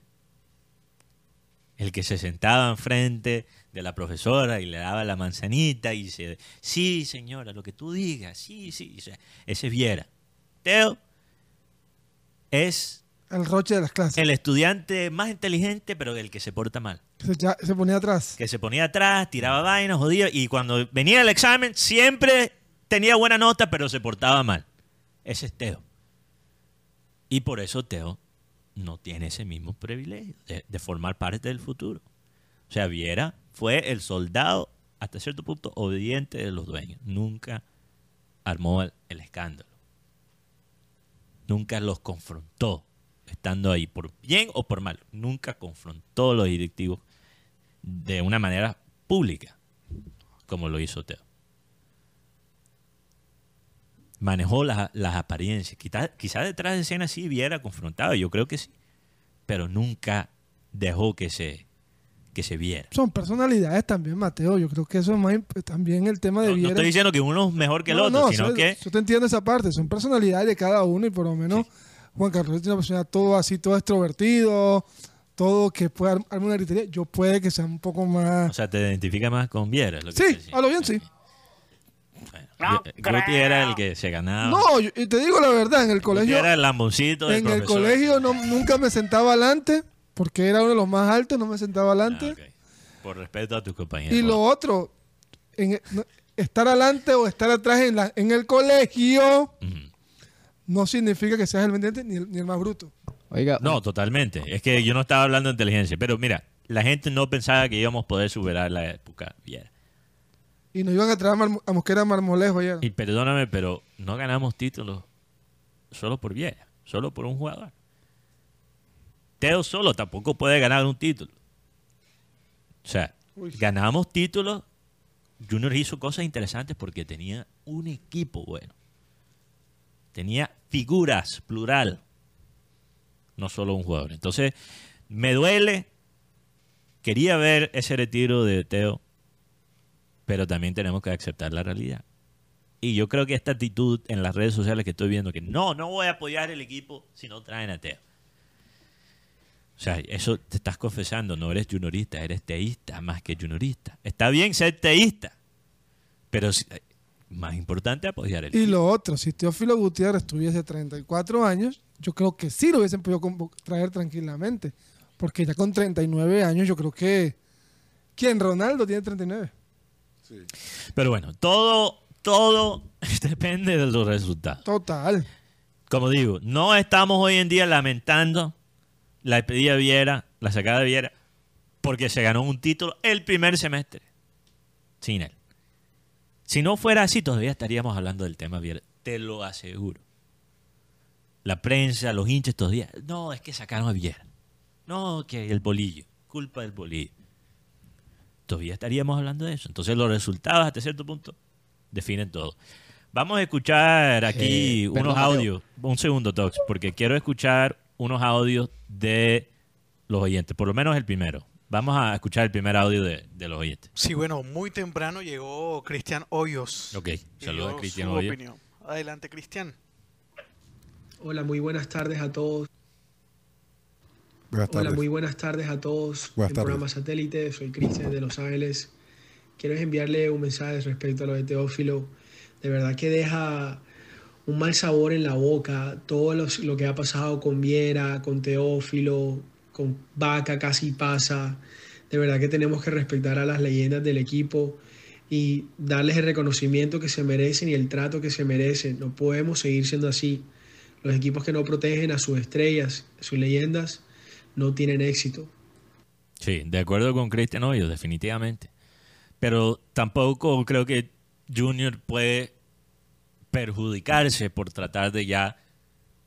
El que se sentaba enfrente de la profesora y le daba la manzanita y dice, sí, señora, lo que tú digas, sí, sí. O sea, ese es Viera. Teo es El roche de las clases. el estudiante más inteligente, pero el que se porta mal. Se, ya- se ponía atrás. Que se ponía atrás, tiraba vainas, jodía, y cuando venía el examen siempre tenía buena nota, pero se portaba mal. Ese es Teo. Y por eso Teo no tiene ese mismo privilegio de, formar parte del futuro. O sea, Viera fue el soldado, hasta cierto punto, obediente de los dueños. Nunca armó el, el escándalo. Nunca los confrontó estando ahí, por bien o por mal. Nunca confrontó a los directivos de una manera pública, como lo hizo Teo. Manejó las, las apariencias. Quizá, quizá detrás de escena sí hubiera confrontado, yo creo que sí, pero nunca dejó que se, que se viera. Son personalidades también, Mateo. Yo creo que eso es más también el tema de No, no Viera. estoy diciendo que uno es mejor que el No, otro, no, sino que Yo te entiendo esa parte. Son personalidades de cada uno y por lo menos Juan Carlos tiene una personalidad todo así, todo extrovertido, todo que puede ar- armar una gritería. Yo puede que sea un poco o más... sea, te identifica más con Viera. es lo que Sí, a lo bien sí. Bueno, Guti era el que se ganaba. No, yo- y te digo la verdad, en el Guti colegio... era el lamboncito del En el colegio no, nunca me sentaba adelante, porque era uno de los más altos, no me sentaba adelante. Ah. Por respeto a tus compañeros. Y lo otro, en- no- estar adelante o estar atrás en, la, en el colegio no significa que seas el vendiente ni el, ni el más bruto. Oiga, No, totalmente. Es que yo no estaba hablando de inteligencia. Pero mira, la gente no pensaba que íbamos a poder superar la época Viera. Y nos iban a traer a, Mosquera Marmolejo ayer. Y perdóname, pero no ganamos títulos solo por Viera, solo por un jugador. Teo solo tampoco puede ganar un título. O sea, ganamos títulos. Junior hizo cosas interesantes porque tenía un equipo bueno. Tenía figuras, plural. No solo un jugador. Entonces, me duele. Quería ver ese retiro de Teo. Pero también tenemos que aceptar la realidad. Y yo creo que esta actitud en las redes sociales que estoy viendo, que no, no voy a apoyar el equipo si no traen a Teo. O sea, eso te estás confesando, no eres juniorista, eres teísta más que juniorista. Está bien ser teísta, pero si- eh, más importante apoyar el Y lo otro, si Teófilo Gutiérrez tuviese 34 años, yo creo que sí lo hubiesen podido traer tranquilamente. Porque ya con 39 años, yo creo que. ¿Quién? Ronaldo tiene 39. Pero bueno, todo, todo <laughs> depende de los resultados. Total. Como digo, no estamos hoy en día lamentando la despedida de Viera, la sacada de Viera, porque se ganó un título el primer semestre sin él. Si no fuera así, todavía estaríamos hablando del tema Viera. Te lo aseguro. La prensa, los hinchas todavía. No, es que sacaron a Viera. No, que el bolillo. Culpa del bolillo. Todavía estaríamos hablando de eso. Entonces los resultados hasta cierto punto definen todo. Vamos a escuchar aquí Eh, unos perdón, audios. Un segundo, Tox, porque quiero escuchar unos audios de los oyentes. Por lo menos el primero. Vamos a escuchar el primer audio de, de los oyentes. Sí, bueno, muy temprano llegó Cristian Hoyos. Ok, y saludos a Cristian Hoyos. opinión. Adelante, Cristian. Hola, muy buenas tardes a todos. Buenas Hola, tardes. muy buenas tardes a todos. Buenas en tardes. programa Satélite, soy Cristian de Los Ángeles. Quiero enviarle un mensaje respecto a lo de Teófilo. De verdad que deja un mal sabor en la boca todo los- lo que ha pasado con Viera, con Teófilo, con Vaca casi pasa. De verdad que tenemos que respetar a las leyendas del equipo y darles el reconocimiento que se merecen y el trato que se merecen. No podemos seguir siendo así. Los equipos que no protegen a sus estrellas, sus leyendas, no tienen éxito. Sí, de acuerdo con Cristian Hoyos, definitivamente. Pero tampoco creo que Junior puede perjudicarse por tratar de ya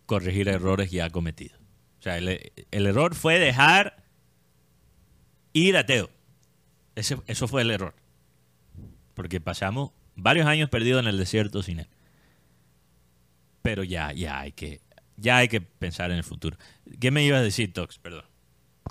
corregir errores ya cometidos. O sea, el, el error fue dejar ir a Teo. Ese- eso fue el error. Porque pasamos varios años perdidos en el desierto sin él. Pero ya, ya hay que, ya hay que pensar en el futuro. ¿Qué me ibas a decir, Tox? Perdón.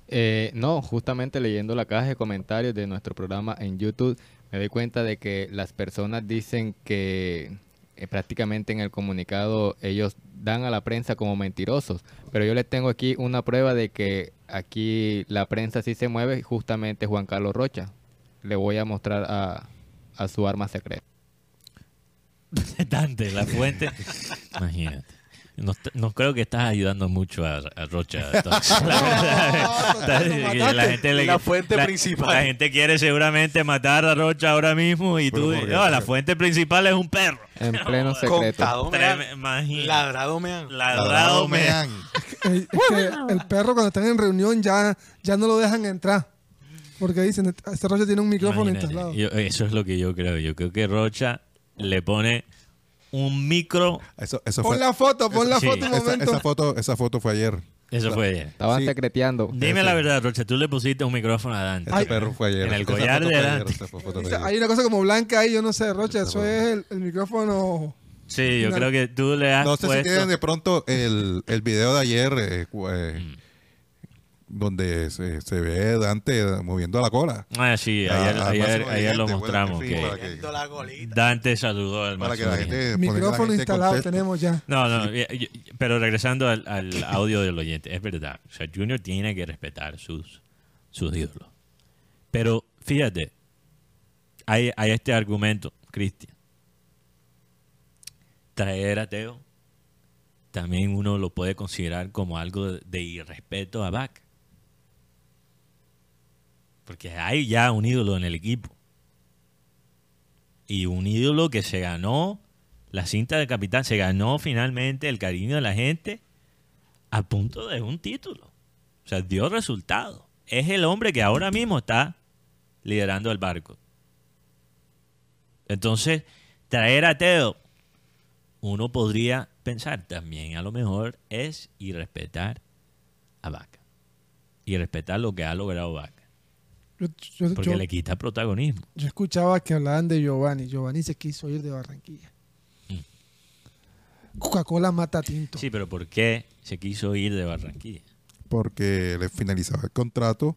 Eh, no, justamente leyendo la caja de comentarios de nuestro programa en YouTube, me doy cuenta de que las personas dicen que eh, prácticamente en el comunicado ellos dan a la prensa como mentirosos, pero yo les tengo aquí una prueba de que aquí la prensa sí se mueve, justamente Juan Carlos Rocha. Le voy a mostrar a, a su arma secreta. <laughs> Dante, la fuente. <laughs> Imagínate. No, no creo que estás ayudando mucho a, a Rocha. La verdad, no, que mataste. la, gente le- La fuente la- principal. La gente quiere seguramente matar a Rocha ahora mismo y tú... No, la fuente principal es un perro. En pleno secreto. Contado me han. Trem- imagínate. Ladrado me han. Ladrado me- han. El, es que el perro cuando están en reunión ya, ya no lo dejan entrar. Porque dicen, este rollo tiene un micrófono Imagínate. instalado. Yo- eso es lo que yo creo. Yo creo que Rocha le pone un micro Eso, eso Pon fue, la foto, pon la sí. foto un esa, momento. esa foto, esa foto fue ayer. Eso fue ayer. Estaban Sí. secreteando. Dime la verdad, Rocha, tú le pusiste un micrófono a Dante. Este perro fue ayer. En el collar de Dante. ayer. hay una cosa como blanca ahí, yo no sé, Rocha, eso es el, el micrófono. Sí, yo Una- creo que tú le has No sé si tienen de pronto el, el video de ayer eh, eh, Mm. Donde se, se ve Dante moviendo la cola. Ah, sí, A- ayer, lo mostramos que. Dante saludó al Para que la gente la Micrófono gente instalado tenemos ya. No, no, pero regresando al, al audio del oyente, es verdad. O sea, Junior tiene que respetar sus, sus ídolos. Pero fíjate, hay, hay este argumento, Cristian. Traer a Teo también uno lo puede considerar como algo de, de irrespeto a Vaca. Porque hay ya un ídolo en el equipo. Y un ídolo que se ganó la cinta de capitán, se ganó finalmente el cariño de la gente a punto de un título. O sea, dio resultado. Es el hombre que ahora mismo está liderando el barco. Entonces, traer a Teo, uno podría pensar también, a lo mejor es irrespetar a Vaca. Y respetar lo que ha logrado Vaca. Yo, yo- Porque yo- le quita protagonismo. yo escuchaba que hablaban de Giovanni. Giovanni se quiso ir de Barranquilla. Coca-Cola mata tinto. Sí, pero ¿por qué se quiso ir de Barranquilla? porque le finalizaba el contrato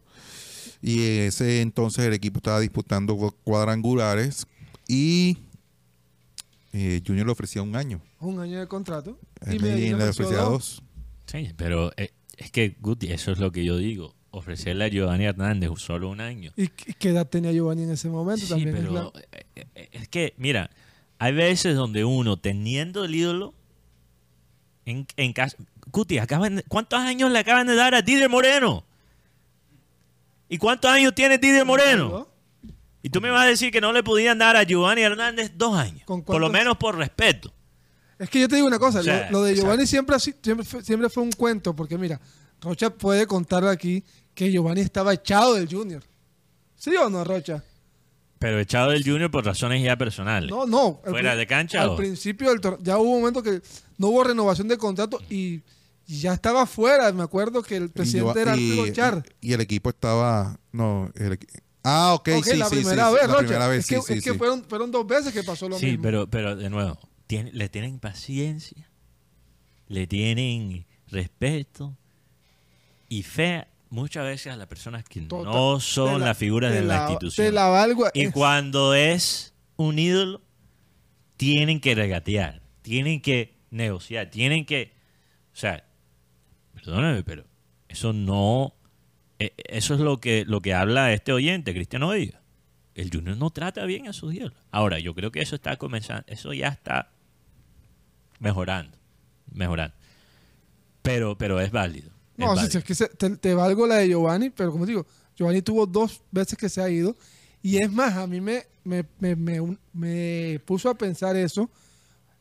y ese entonces el equipo estaba disputando cu- cuadrangulares y eh, Junior le ofrecía un año Un año de contrato. y Y le ofrecía dos. dos. Sí, pero eh, es que, Guti, eso es lo que yo digo. Ofrecerle a Giovanni Hernández solo un año. ¿Y qué edad tenía Giovanni en ese momento? Sí, también es pero la- eh, eh, es que, mira, hay veces donde uno, teniendo el ídolo, en, en casa... Guti, acaban ¿cuántos años le acaban de dar a Didier Moreno? ¿Y cuántos años tiene Didier Moreno? Y tú me vas a decir que no le podían dar a Giovanni Hernández dos años. ¿Con Por lo menos por respeto. Es que yo te digo una cosa, O sea, lo, lo de Giovanni siempre, siempre, siempre fue un cuento, porque mira, Rocha puede contar aquí que Giovanni estaba echado del Junior. ¿Sí o no, Rocha? Pero echado del Junior por razones ya personales. No, no. ¿Fuera de cancha Al o? principio del ya hubo un momento que no hubo renovación de contrato y, y ya estaba fuera. Me acuerdo que el presidente era y- Arturo Char. y el equipo estaba no el ah ok, Ok, sí la sí, primera sí, vez, la Rocha. primera vez es que, sí, sí, es que sí. Fueron, fueron dos veces que pasó lo Sí, mismo. pero, pero de nuevo, tiene- le tienen paciencia, le tienen respeto y fe muchas veces a las personas que Total. no son las figuras de la, la- institución. te la valgo. Y Es- cuando es un ídolo, tienen que regatear, tienen que negociar, tienen que... O sea, perdóname, pero eso no... eh, Eso es lo que, lo que habla este oyente, Cristiano Oiga. El Junior no trata bien a sus ídolos. Ahora, yo creo que eso está comenzando, eso ya está mejorando, mejorando. Pero, pero es válido. No, sí, sí, es que se- te, te valgo la de Giovanni, pero como digo, Giovanni tuvo dos veces que se ha ido. Y es más, a mí me, me, me, me- puso a pensar eso,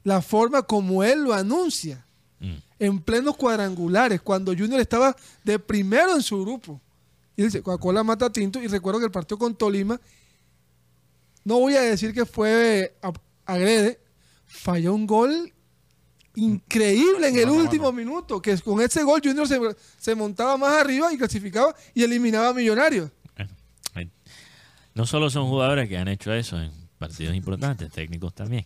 la forma como él lo anuncia, Mm. en plenos cuadrangulares, cuando Junior estaba de primero en su grupo. Y dice, Coca-Cola mata tinto. Y recuerdo que el partido con Tolima, no voy a decir que fue a- agrede, falló un gol increíble en el Mano último minuto, que con ese gol Junior se, se montaba más arriba y clasificaba y eliminaba a Millonarios. No solo son jugadores que han hecho eso en partidos importantes, técnicos también.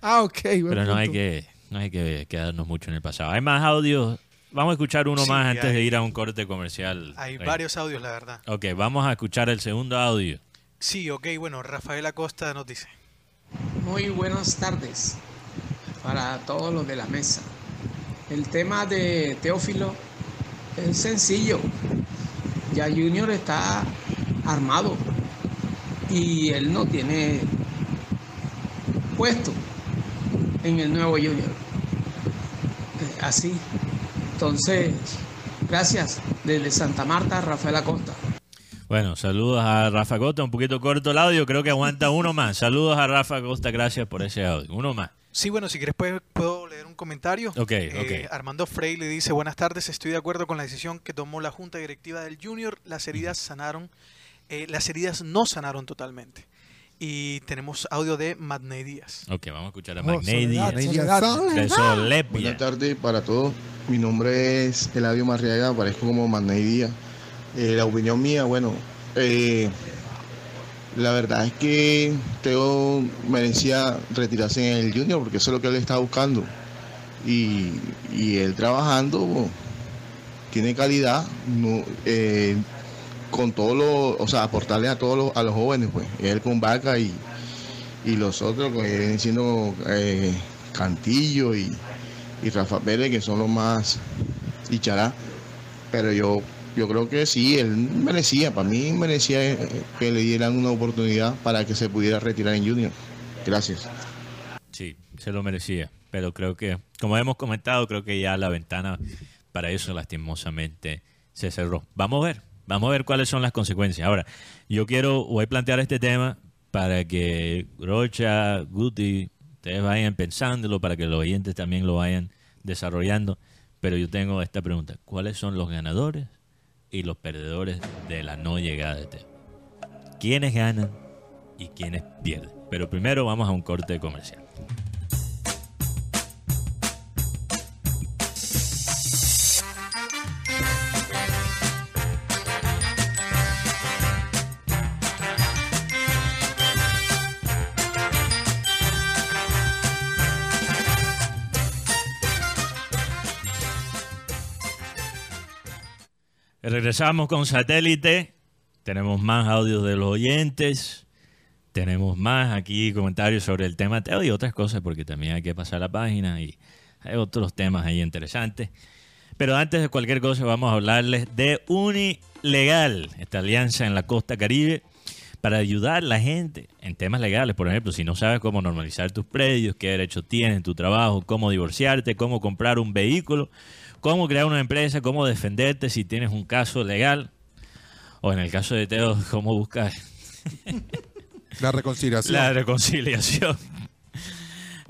Ah, ok. Pero no hay que, no hay que quedarnos mucho en el pasado. Hay más audios. Vamos a escuchar uno Sí, más antes de ir a un corte comercial. Hay Rey. varios audios, la verdad. Ok, vamos a escuchar el segundo audio. Sí, ok, bueno, Rafael Acosta nos dice. Muy buenas tardes para todos los de la mesa. El tema de Teófilo es sencillo. Ya Junior está armado y él no tiene puesto en el nuevo Junior. Eh, Así. Entonces, gracias. Desde Santa Marta, Rafael Acosta. Bueno, saludos a Rafa Costa. Un poquito corto el audio, creo que aguanta uno más. Saludos a Rafa Costa, gracias por ese audio. Uno más. Sí, bueno, si quieres puedo, puedo leer un comentario. Ok, Eh, ok. Armando Frey le dice, buenas tardes, estoy de acuerdo con la decisión que tomó la Junta Directiva del Junior. Las heridas sanaron, eh, las heridas no sanaron totalmente. Y tenemos audio de Madney Díaz. Ok, vamos a escuchar a Oh, Soledad, Díaz. Buenas tardes para todos. Mi nombre es Eladio Marriaga, parezco como Manay Díaz. Eh, la opinión mía, bueno, eh, la verdad es que Teo merecía retirarse en el Junior porque eso es lo que él está buscando. Y, y él trabajando tiene calidad, eh, con todo lo, o sea, aportarle a todos los, a los jóvenes, pues. Él con Vaca y, y los otros que vienen siendo eh, Cantillo y, y Rafa Pérez, que son los más y Chará. Pero yo, yo creo que sí, él merecía, para mí merecía eh, que le dieran una oportunidad para que se pudiera retirar en Junior. Gracias. Sí, se lo merecía. Pero creo que, como hemos comentado, creo que ya la ventana para eso lastimosamente se cerró. Vamos a ver, vamos a ver cuáles son las consecuencias. Ahora, yo quiero, voy a plantear este tema para que Rocha, Guti, ustedes vayan pensándolo, para que los oyentes también lo vayan desarrollando. Pero yo tengo esta pregunta. ¿Cuáles son los ganadores y los perdedores de la no llegada de Teo? ¿Quiénes ganan y quiénes pierden? Pero primero vamos a un corte comercial. Regresamos con satélite. Tenemos más audios de los oyentes. Tenemos más aquí comentarios sobre el tema Teo y otras cosas, porque también hay que pasar la página y hay otros temas ahí interesantes. Pero antes de cualquier cosa, vamos a hablarles de Unilegal, esta alianza en la costa caribe, para ayudar a la gente en temas legales. Por ejemplo, si no sabes cómo normalizar tus predios, qué derechos tienes en tu trabajo, cómo divorciarte, cómo comprar un vehículo, cómo crear una empresa, cómo defenderte si tienes un caso legal, o en el caso de Teo, cómo buscar <laughs> La reconciliación. la reconciliación. <laughs>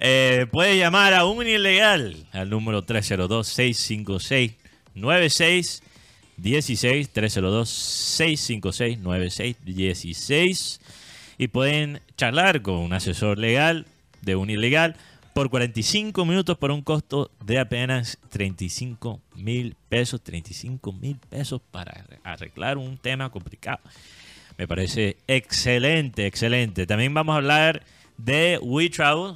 Eh, puede llamar a un ilegal al número 302-656-9616, 302-656-9616 y pueden charlar con un asesor legal de un ilegal por 45 minutos por un costo de apenas 35 mil pesos, 35 mil pesos para arreglar un tema complicado. Me parece excelente, excelente. También vamos a hablar de WeTravel,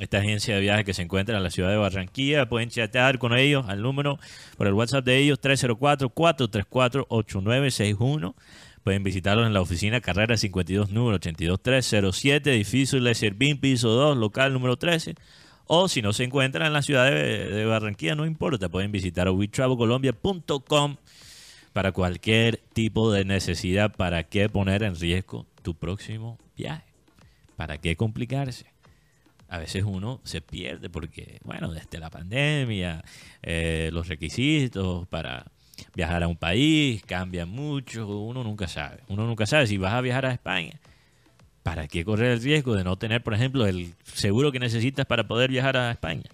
esta agencia de viajes que se encuentra en la ciudad de Barranquilla. Pueden chatear con ellos al número por el WhatsApp de ellos 304-434-8961. Pueden visitarlos en la oficina Carrera 52, número 82307, edificio Leisure Bean, piso 2, local número 13. O si no se encuentran en la ciudad de, Barranquilla, no importa, pueden visitar a WeTravelColombia.com para cualquier tipo de necesidad. ¿Para qué poner en riesgo tu próximo viaje? ¿Para qué complicarse? A veces uno se pierde porque, bueno, desde la pandemia, eh, los requisitos para viajar a un país cambian mucho, uno nunca sabe. Uno nunca sabe si vas a viajar a España. ¿Para qué correr el riesgo de no tener, por ejemplo, el seguro que necesitas para poder viajar a España?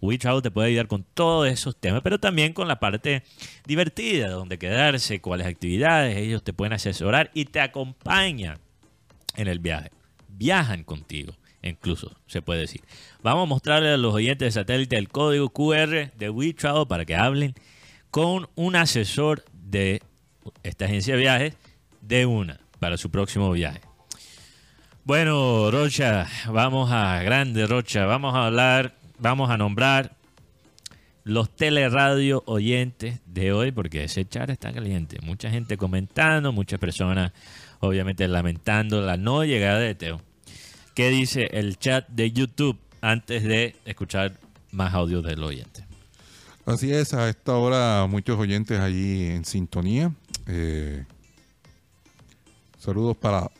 WeTravel te puede ayudar con todos esos temas, pero también con la parte divertida, donde quedarse, cuáles actividades, ellos te pueden asesorar y te acompañan en el viaje. Viajan contigo, incluso, se puede decir. Vamos a mostrarle a los oyentes de satélite el código QR de WeTravel para que hablen con un asesor de esta agencia de viajes de una para su próximo viaje. Bueno, Rocha, vamos a grande, Rocha, vamos a hablar vamos a nombrar los teleradio oyentes de hoy, porque ese chat está caliente. Mucha gente comentando, muchas personas obviamente lamentando la no llegada de Teo. ¿Qué dice el chat de YouTube antes de escuchar más audios del oyente? Así es, a esta hora muchos oyentes allí en sintonía. Eh, saludos para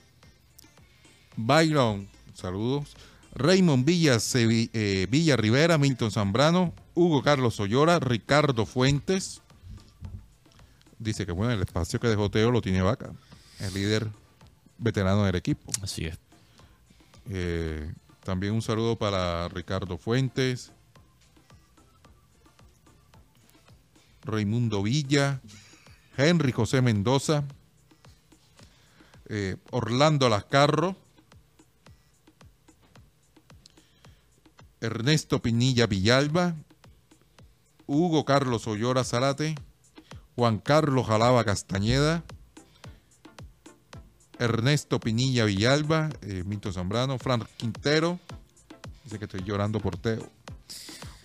Byron, saludos. Raymond Villa, Sevi- eh, Villa Rivera, Milton Zambrano, Hugo Carlos Ollora, Ricardo Fuentes. Dice que bueno, el espacio que dejó Teo lo tiene Vaca, el líder veterano del equipo. Así es. Eh, también un saludo para Ricardo Fuentes, Raimundo Villa, Henry José Mendoza, eh, Orlando Lascarro, Ernesto Pinilla Villalba, Hugo Carlos Ollora Zarate, Juan Carlos Jalaba Castañeda, Ernesto Pinilla Villalba, eh, Zambrano, Fran Quintero, dice que estoy llorando por Teo,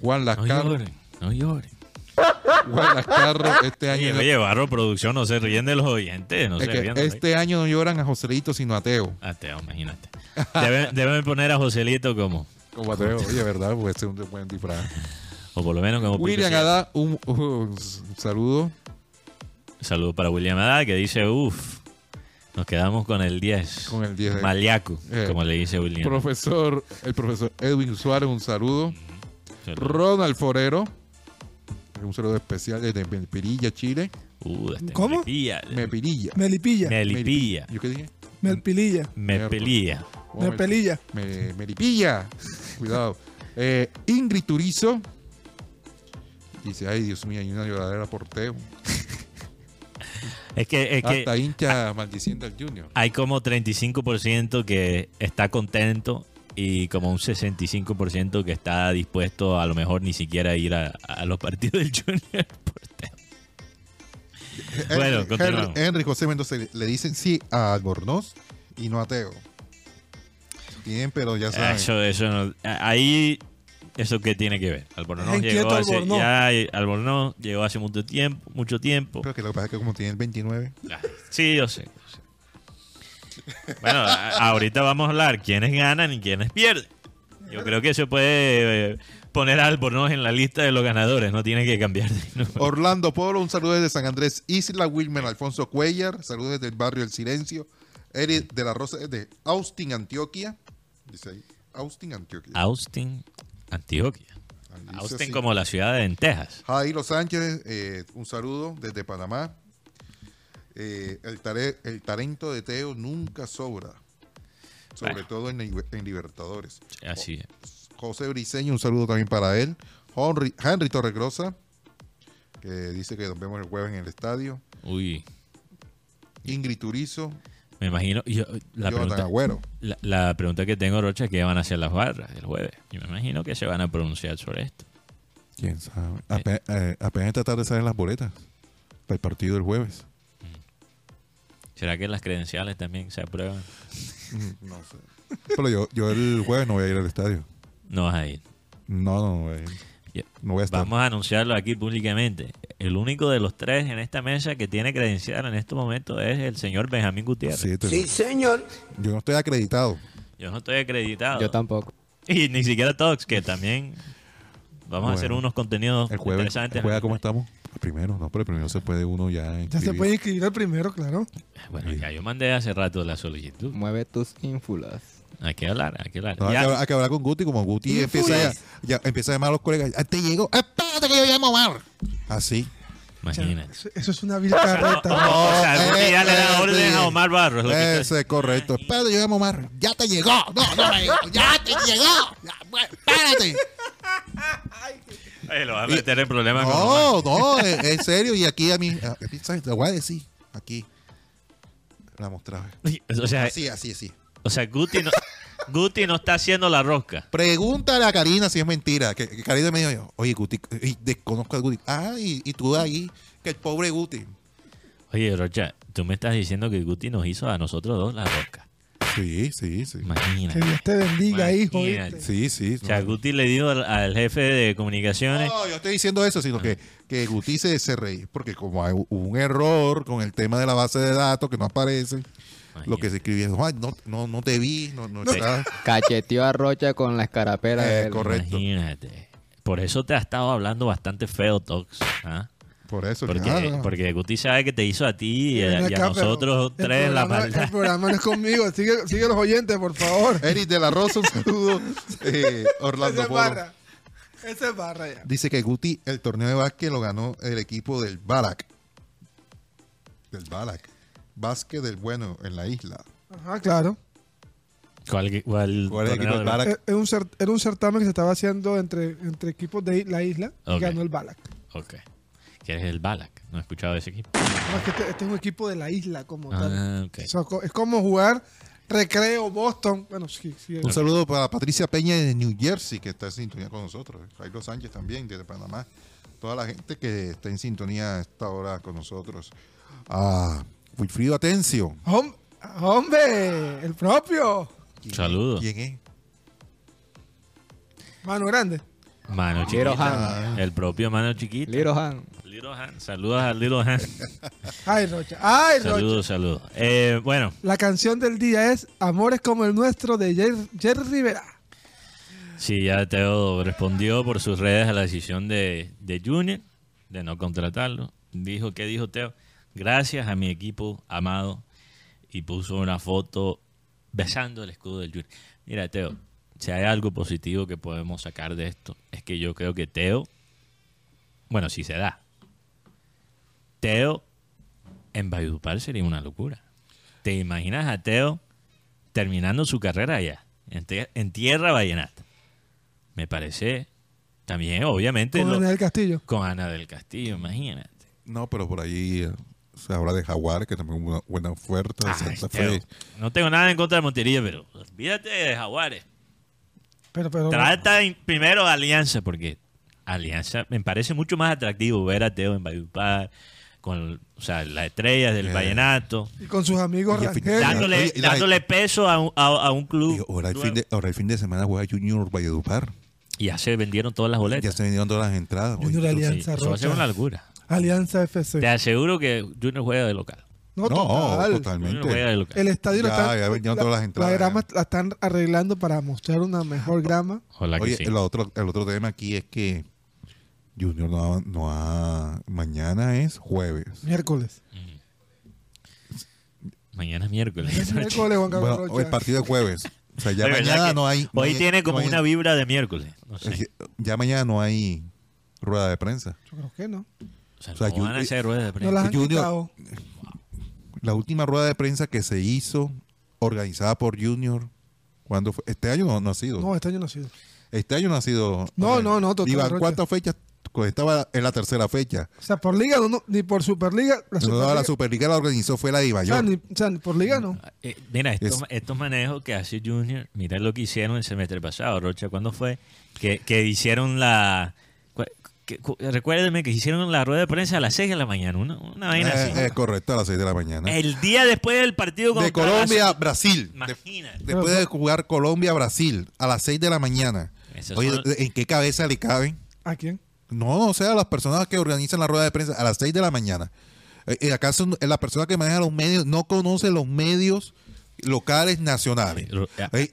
Juan Lascarro. No lloren, no lloren. Juan Lascarro, este año, Oye, oye, Barro Producción, no se ríen de los oyentes, no es se que ríen de los este año no lloran a Joselito sino a Teo. Ah, Teo, imagínate. Deben, deben poner a Joselito como, Como a Teo, oye, ¿verdad? Pues es un buen disfraz. o por lo menos como William Adá, un, un saludo. Saludos para William Adá, que dice, uff, nos quedamos con el 10. Con el 10. Maliaco, Eh, como le dice William. Profesor, el profesor Edwin Suárez, un saludo. Ronald Forero, un saludo especial desde Melpirilla, Chile. Uh, este ¿Cómo? Melipilla. Melpirilla. Melipilla. Melipilla. ¿Yo qué dije? Melpililla. Melpililla. Oh, Mel- Melpelilla. Me- Melipilla. Cuidado. Eh, Ingrid Turizo. Dice, ay Dios mío, hay una lloradera por Teo. Es que, es que Hasta hincha maldiciendo al Junior. hay como 35% que está contento y como un 65% que está dispuesto a lo mejor ni siquiera a ir a, a los partidos del Junior. <laughs> por Teo. Bueno, Henry- continuamos. Henry, Henry José Mendoza le- dicen sí a Albornoz y no a Teo. Bien, pero ya saben. Eso, eso no- ahí, ¿eso qué tiene que ver? Albornoz llegó hace, Albornoz. ya, Albornoz llegó hace mucho tiempo, mucho tiempo. Pero que lo que pasa es que como tienen 29. Sí, yo sé. Bueno, a- ahorita vamos a hablar quiénes ganan y quiénes pierden. Yo creo que se puede eh, poner Albornoz en la lista de los ganadores, no tiene que cambiar. <laughs> Orlando Polo, un saludo desde San Andrés Isla, Wilmer Alfonso Cuellar, saludos desde el barrio El Silencio, Eric de la Rosa de Austin, Antioquia. Dice ahí, Austin, Antioquia. Austin, Antioquia. Austin como la ciudad de en Texas. Jairo Sánchez, eh, un saludo desde Panamá. Eh, el, tare- el talento de Teo nunca sobra, sobre Bueno. todo en, en Libertadores. Así es. José Briceño, un saludo también para él. Henry, Henry Torregrosa, que dice que nos vemos el jueves en el estadio. Uy, Ingrid Turizo, me imagino. yo- la, pregunta, Agüero. la, la pregunta que tengo, Rocha, es qué van a hacer las barras el jueves. Yo me imagino que se van a pronunciar sobre esto. ¿Quién sabe? Ape- eh, apenas esta tarde salen las boletas para el partido del jueves. ¿Será que las credenciales también se aprueban? Mm, No sé. <laughs> Pero yo, yo el jueves no voy a ir al estadio. No vas a ir. No, no, no voy a ir. No voy a estar. Vamos a anunciarlo aquí públicamente. El único de los tres en esta mesa que tiene credencial en este momento es el señor Benjamín Gutiérrez. Sí, te- Sí, señor. Yo no estoy acreditado. Yo no estoy acreditado. Yo tampoco. Y ni siquiera Tox, que también vamos a hacer unos contenidos El jueves, interesantes. el jueves ¿cómo estamos? El primero, no, pero el primero se puede uno ya Ya se inscribir. puede inscribir el primero, claro. Bueno, ya yo mandé hace rato la solicitud. Mueve tus ínfulas. Hay que hablar, hay que hablar. No, hay, que, hay que hablar con Guti, como Guti empieza, fui. ya, empieza a llamar a los colegas. "Ah, te llegó, espérate que yo llamo a Omar. Así. Imagínate. Eso, eso es una vil carreta. <laughs> o sea, Guti ya le da orden sí. a Omar Barros. lo que está- Ese es correcto. Espérate, yo llamo a Omar. Ya te llegó. No, no me llegó. Ya te llegó. Ya, bueno, espérate. <laughs> Ay, <laughs> lo va a meter en problemas con Omar. No, no, es, es serio. Y aquí a mí, a- ¿sabes? te voy a decir. Aquí. La mostraba. O sea, Así, así, así. o sea Guti, no, Guti no está haciendo la rosca. Pregúntale a Karina si es mentira. Que, que Karina me dijo, oye, Guti, y desconozco a Guti. Ah, y, y tú ahí, que el pobre Guti. Oye, Rocha, tú me estás diciendo que Guti nos hizo a nosotros dos la rosca. Sí, sí, sí. Que Imagínate. Dios te bendiga, hijo. Imagínate. ¿viste? Sí, sí. O sea, Guti le dijo al, al jefe de comunicaciones. No, yo estoy diciendo eso, sino que, que Guti se, se reí, porque como hay, hubo un error con el tema de la base de datos que no aparece, lo que se escribía es, "Ay, no, no, no te vi, no, no, está". Cacheteó a Rocha con la escarapela. Eh, correcto. Imagínate. Por eso te ha estado hablando bastante feo, Tox. ¿ah? Por eso, Porque, claro. porque Guti sabe que te hizo a ti y a, y acá, nosotros tres la programa- maldad. El programa no es conmigo. Sigue, sigue los oyentes, por favor. Eric de la Rosa, un saludo. Eh, Orlando Ese barra. Ese es barra ya. Dice que Guti, el torneo de básquet lo ganó el equipo del Balak. Del Balak. Básquet del bueno en la isla. Ajá, claro. ¿Cuál, cuál ¿Cuál es el equipo del de- Balak? Eh, Era un, cer- era un certamen que se estaba haciendo entre, entre equipos de la isla y ganó el Balak. Ok. Que es el Balak. No he escuchado de ese equipo. No, es que este, este es un equipo de la isla como tal. Ah, ok. O sea, co- es como jugar Recreo, Boston. Bueno, sí, sí. Un saludo para Patricia Peña de New Jersey, que está en sintonía con nosotros. Jairo Sánchez también, desde Panamá. Toda la gente que está en sintonía a esta hora con nosotros. Ah, Wilfrido Atencio. Hom- Hombre, el propio. Saludos. ¿Quién es? Mano grande. Mano chiquita. Han. El propio mano chiquita. Little Han. Little Han. Saludos a Little Han. <laughs> Ay, Rocha. Ay, Rocha. saludos, saludos. Eh, bueno, La canción del día es Amores como el nuestro de Jer- Jerry Rivera. sí, ya Teo respondió por sus redes a la decisión de, de Junior de no contratarlo. Dijo, ¿qué dijo Teo? Gracias a mi equipo amado. Y puso una foto besando el escudo del Junior. Mira, Teo, si hay algo positivo que podemos sacar de esto, es que yo creo que Teo, bueno, si se da, Teo en Valledupar sería una locura. ¿Te imaginas a Teo terminando su carrera allá, en, te- en tierra vallenata? Me parece también, obviamente, Con lo- Ana del Castillo. con Ana del Castillo, imagínate. No, pero por ahí eh, se habla de Jaguar, que también es una buena oferta. de Ay, Santa Teo, Fe. no tengo nada en contra de Montería, pero olvídate de Jaguares. Pero, pero. Trata in- primero Alianza, porque Alianza me parece mucho más atractivo ver a Teo en Valledupar, con o sea, las estrellas del Eh. vallenato, Y con sus amigos Y al fin- rancheros. dándole, Oye, y la- dándole peso a un, a, a un club. Y ahora el, nuevo. fin de, ahora el fin de semana juega Junior Valledupar. Y ya se vendieron todas las Ya boletas. se vendieron todas las entradas. Oye, Junior entonces- Alianza Sí, eso va a ser Rocha. una locura. Alianza FC. Te aseguro que Junior juega de local. No, No, total. totalmente. Junior juega de local. El estadio lo Ya, están, ya vendieron todas las entradas, La grama ya. la están arreglando para mostrar una mejor grama. Ojalá que Oye, sí. el, otro, el otro tema aquí es que Junior no ha, no ha- Mañana es jueves. Miércoles. Mañana es miércoles. Es <laughs> miércoles, Juan Carlos Bueno, Rocha. el partido de jueves. O sea, ya Oye, ¿verdad mañana no hay. no Hoy hay- tiene como no hay- una vibra de miércoles. No sé. es Ya mañana no hay rueda de prensa. Yo creo que no. O sea, o sea, no van a hacer ruedas de No prensa. las han Junior-. La última rueda de prensa que se hizo, organizada por Junior, ¿cuándo fue? Este año no, no ha sido. No, este año no ha sido. Este año no ha sido. No, no, no, total. ¿cuántas fechas? Pues Estaba en la tercera fecha. O sea, por liga no, no, ni por Superliga. La No, Superliga, la Superliga la organizó fue la de o, sea, Ibayor. ni, o sea, ni por liga no. Eh, mira, estos, Es- estos manejos que hace Junior, mira lo que hicieron el semestre pasado, Rocha, ¿cuándo fue? Que, que hicieron la... que- recuérdeme que hicieron la rueda de prensa a las 6 de la mañana, una, una vaina así. Eh, eh, correcto, a las 6 de la mañana. El día después del partido contra de Colombia, Brasil. De- Imagínate. después de jugar Colombia, Brasil, a las 6 de la mañana. Oye, son- ¿en qué cabeza le caben? ¿A quién? No, o sea, las personas que organizan la rueda de prensa a las 6 de la mañana. Eh, eh, ¿Acaso eh, la persona que maneja los medios no conoce los medios locales nacionales?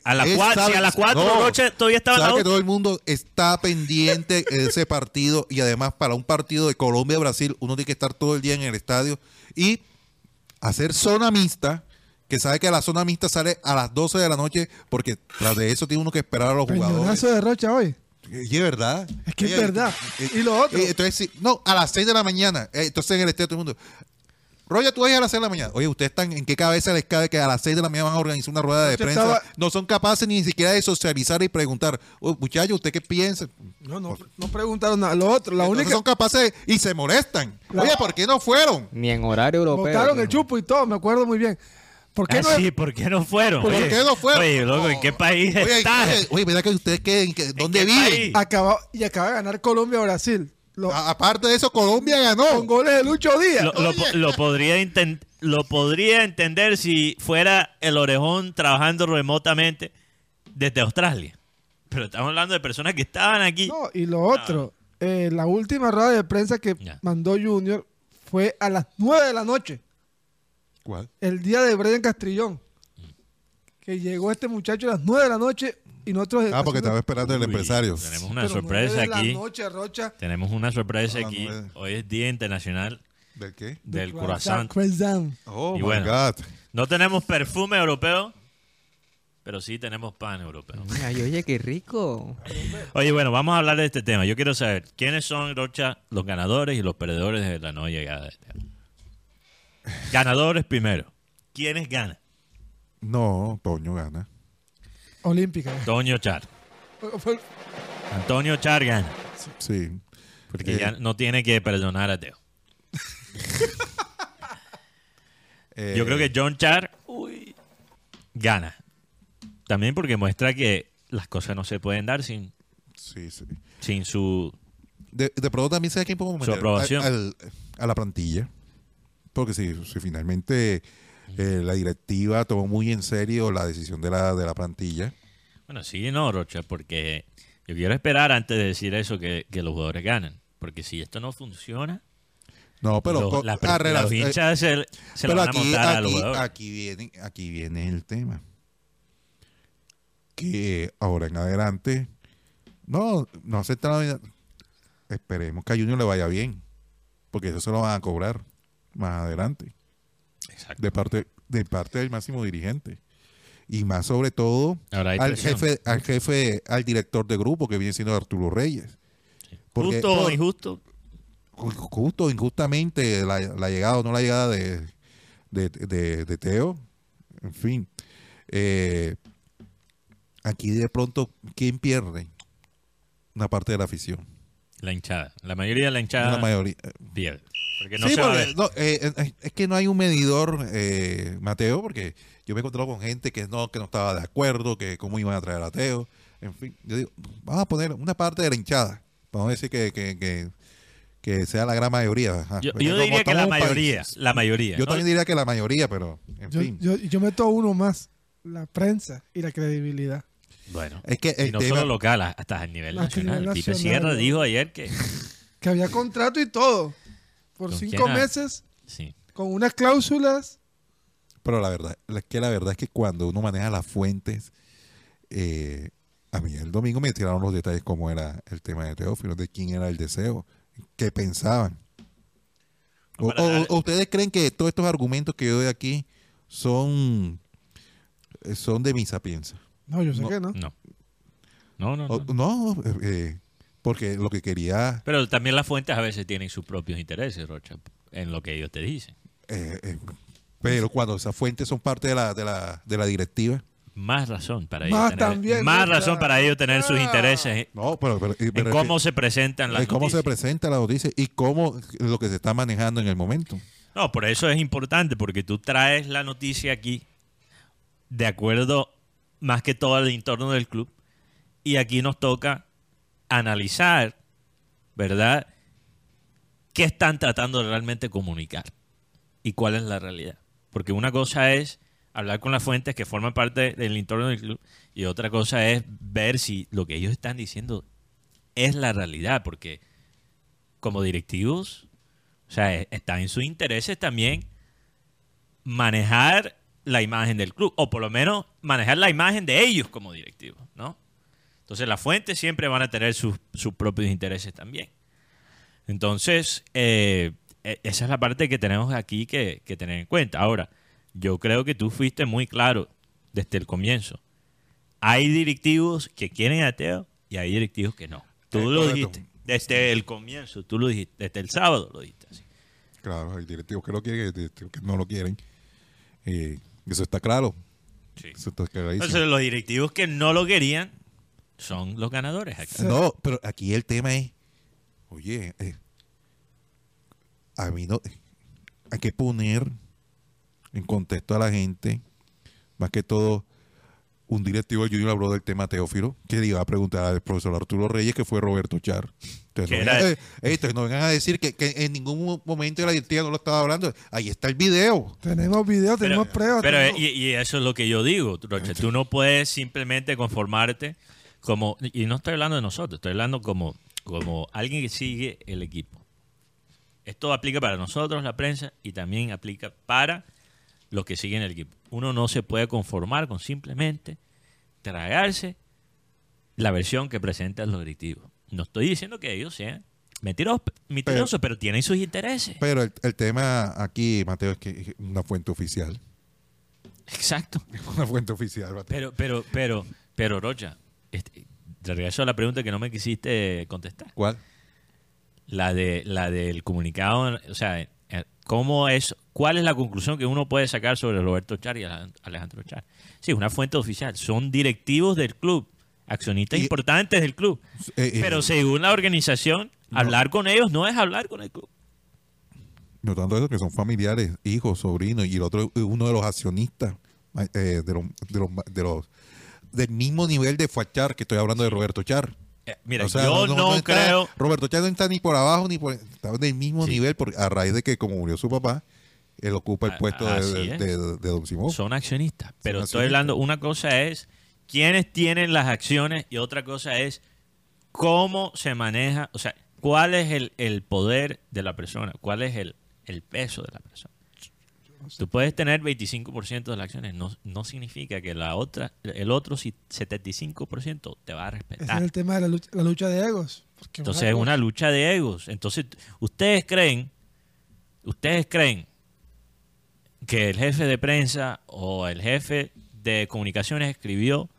A las él cuatro, sabe- si a las 4 Rocha todavía estaba sabe la que todo el mundo está pendiente de <laughs> ese partido y además para un partido de Colombia-Brasil uno tiene que estar todo el día en el estadio y hacer zona mixta que sabe que la zona mixta sale a las 12 de la noche porque tras de eso tiene uno que esperar a los jugadores. Peñonazo de Rocha hoy. Y es verdad. Es que es verdad. eh, Y lo otro. eh, entonces, sí, no, a las 6 de la mañana. eh, entonces en el estadio todo el mundo. Roya, tú vas a las 6 de la mañana. Oye, ¿ustedes están en qué cabeza les cabe que a las 6 de la mañana van a organizar una rueda de Yo prensa? estaba- No son capaces ni siquiera de socializar y preguntar, "Oh, muchachos, ¿usted qué piensa? No, no, no preguntaron nada. Lo otro, la Entonces única. son capaces y se molestan. La- Oye, ¿por qué no fueron? Ni en horario europeo. Votaron el chupo y todo, me acuerdo muy bien. ¿Por qué Ah, no? sí, ¿por qué no fueron? ¿Por Oye, qué no fueron? Oye, loco, ¿en qué país Oye, estás? oye, oye, ¿verdad que ustedes qué, en qué- dónde qué viven? Acaba, y acaba de ganar Colombia Brasil. Lo- A- aparte de eso, Colombia ganó. con goles de Lucho Díaz. Lo, lo lo podría lo podría entender si fuera el orejón trabajando remotamente desde Australia. Pero estamos hablando de personas que estaban aquí. No, y lo otro, eh, la última rueda de prensa que Ya. mandó Junior fue a las 9 de la noche, ¿Cuál? el día de Brian Castrillón. Que llegó este muchacho a las 9 de la noche y nosotros. Ah, porque estaba esperando el Uy, empresario. Tenemos una Pero sorpresa 9 de aquí. la noche, Rocha. Tenemos una sorpresa A las aquí. Hoy es Día Internacional ¿Del qué? del Croissant. Oh, Y my bueno. God. No tenemos perfume europeo, pero sí tenemos pan europeo. Ay, oye, qué rico. Oye, bueno, vamos a hablar de este tema. Yo quiero saber quiénes son, Rocha, los ganadores y los perdedores de la no llegada de este año. Ganadores primero. ¿Quiénes ganan? No, Toño gana. Olímpica. Antonio Char. Antonio Char gana. Sí. Porque Eh. ya no tiene que perdonar a Teo. <laughs> Eh, Yo creo que John Char uy, gana. También porque muestra que las cosas no se pueden dar sin, Sí, sí. sin su... De, de pronto también podemos Su meter aprobación. al- a la plantilla. Porque si, si finalmente eh, la directiva tomó muy en serio la decisión de la, de la plantilla. Bueno, sí no, Rocha, porque yo quiero esperar antes de decir eso que, que los jugadores ganan. Porque si esto no funciona, No, pero los, las- ah, eh, se, se la pero van a aquí, montar a los aquí, jugadores. aquí viene, aquí viene el tema. Que ahora en adelante, no, no acepta la vida. Esperemos que a Junior le vaya bien. Porque eso se lo van a cobrar más adelante. Exacto. De parte, de parte del máximo dirigente. Y más sobre todo al jefe, al jefe, al director de grupo que viene siendo Arturo Reyes. Porque- Justo o injusto, justo o injustamente la, la llegada o no la llegada de, de, de- de Teo. En fin. Eh, aquí de pronto, ¿quién pierde? Una parte de la afición. la hinchada. La mayoría de la hinchada La mayoría. pierde. Porque no Sí, se va a porque, ver. no, eh, eh, es que no hay un medidor, eh, Mateo, porque yo me he encontrado con gente que no, que no estaba de acuerdo, que cómo iban a traer a Teo. En fin, yo digo, vamos a poner una parte de la hinchada. Vamos a decir que, que, que, que sea la gran mayoría. Ajá. Yo, yo como diría que la país- mayoría, la mayoría. Yo ¿no? también diría que la mayoría, pero en Yo, fin. yo, yo meto uno más, la prensa y la credibilidad. Bueno, Es que y no tema- solo local, hasta a nivel nacional. Pipe Sierra dijo ayer que Que había contrato y todo. Por ¿Con cinco quién meses, sí. con unas cláusulas. Pero la verdad, es que la verdad es que cuando uno maneja las fuentes, eh, a mí el domingo me tiraron los detalles cómo era el tema de Teófilo, de quién era el deseo, qué pensaban. O, ustedes creen que todos estos argumentos que yo doy aquí son, eh, son de mi sapienza? No, yo sé No, que no. No. No, no, O- no. no, eh, eh, porque lo que quería Pero también las fuentes a veces tienen sus propios intereses, Rocha, en lo que ellos te dicen. eh, eh, pero cuando esas fuentes son parte de la, de la, de la directiva, Más razón para ellos Más tener, también, más razón para ellos tener sus Ah. intereses no, pero, pero- en pero- cómo se presentan las en cómo se noticias. presenta la noticia y cómo lo que se está manejando en el momento. No, por eso es importante, porque tú traes la noticia aquí de acuerdo más que todo al entorno del club. Y aquí nos toca analizar, ¿verdad? ¿Qué están tratando de realmente comunicar? ¿Y cuál es la realidad? Porque una cosa es hablar con las fuentes que forman parte del entorno del club y otra cosa es ver si lo que ellos están diciendo es la realidad, porque como directivos, o sea, e- está en sus intereses también manejar la imagen del club, o por lo menos manejar la imagen de ellos como directivos, ¿no? Entonces las fuentes siempre van a tener sus, sus propios intereses también. Entonces, eh, e- esa es la parte que tenemos aquí que, que tener en cuenta. Ahora, yo creo que tú fuiste muy claro desde el comienzo. Hay directivos que quieren a Teo y hay directivos que no. Tú lo correcto. dijiste desde el comienzo, tú lo dijiste, desde el sábado lo dijiste así. Claro, hay directivos que lo quieren y directivos que no lo quieren. Eh, eso está claro. Eso está clarísimo. Entonces, los directivos que no lo querían son los ganadores. acá. No, pero aquí el tema es, oye, eh, a mí no, hay que poner en contexto a la gente, más que todo, un directivo del Junior habló del tema Teófilo, que le iba a preguntar al profesor Arturo Reyes, que fue Roberto Char. Entonces, Que no, era- vengan, eh, eh, entonces no vengan a decir que, que en ningún momento la directiva no lo estaba hablando. Ahí está el video. Tenemos videos, tenemos pruebas. Pero tenemos- y, y eso es lo que yo digo, Rocha. Tú no puedes simplemente conformarte como... Y no estoy hablando de nosotros, estoy hablando como, como alguien que sigue el equipo. Esto aplica para nosotros, la prensa, y también aplica para los que siguen el equipo. Uno no se puede conformar con simplemente tragarse la versión que presentan los directivos. No estoy diciendo que ellos sean mentirosos, mentirosos pero, tienen sus intereses. Pero el, el tema aquí, Mateo, es que es una fuente oficial. Exacto. <laughs> Una fuente oficial, Mateo. Pero, pero, pero, pero, Rocha, este, regreso a la pregunta que no me quisiste contestar. ¿Cuál? La de la del comunicado, o sea, eh, ¿cómo es, cuál es la conclusión que uno puede sacar sobre Roberto Char y Alej- Alejandro Char? Sí, una fuente oficial, son directivos del club, accionistas Y- importantes del club. Eh, eh, Pero según la organización, hablar con ellos no es hablar con el club. No tanto eso, que son familiares, hijos, sobrinos, y el otro es uno de los accionistas eh, de, los, de, los, de los- del mismo nivel de Fachar que estoy hablando de Roberto Char. Eh, mira, O sea, yo no, está- creo. Roberto Char no está ni por abajo ni por. Está del mismo nivel por, a raíz de que, como murió su papá, él ocupa el A- puesto de, así de- es. de- de Don Simón. Son accionistas. Pero Son estoy accionistas. hablando, una cosa es quiénes tienen las acciones y otra cosa es cómo se maneja, o sea, cuál es el, el poder de la persona, cuál es el, el peso de la persona. Tú puedes tener 25% de las acciones, no, no significa que la otra, el otro si- 75% te va a Ese respetar. es el tema de la lucha, la lucha de egos. Entonces es una lucha de egos. Entonces, ustedes creen, ustedes creen que el jefe de prensa o el jefe de comunicaciones escribió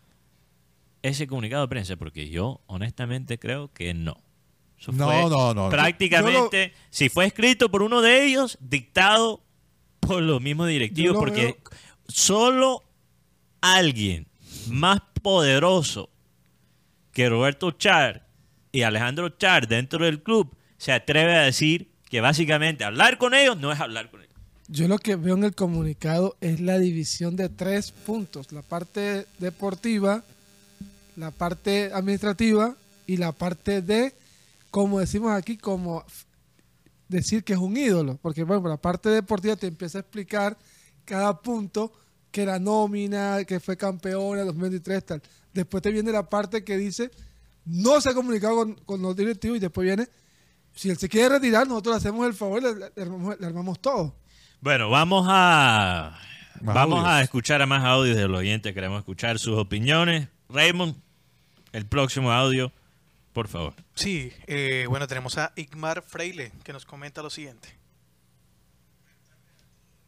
ese comunicado de prensa, porque yo honestamente creo que no. Eso No, fue no, no. Prácticamente, si fue escrito por uno de ellos, dictado por los mismos directivos, lo porque veo- solo alguien más poderoso que Roberto Char y Alejandro Char dentro del club se atreve a decir que básicamente hablar con ellos no es hablar con ellos. Yo lo que veo en el comunicado es la división de tres puntos. La parte deportiva, la parte administrativa y la parte de, como decimos aquí, como decir que es un ídolo. Porque, bueno, la parte deportiva te empieza a explicar cada punto que la nómina, que fue campeona 2023, tal. Después te viene la parte que dice, no se ha comunicado con, con los directivos y después viene, si él se quiere retirar, nosotros le hacemos el favor le, le armamos, le armamos todo. Bueno, vamos a Más vamos a escuchar a más audios del oyente. Queremos escuchar sus opiniones. Raymond, el próximo audio, por favor. Sí, eh, bueno, tenemos a Igmar Freile que nos comenta lo siguiente.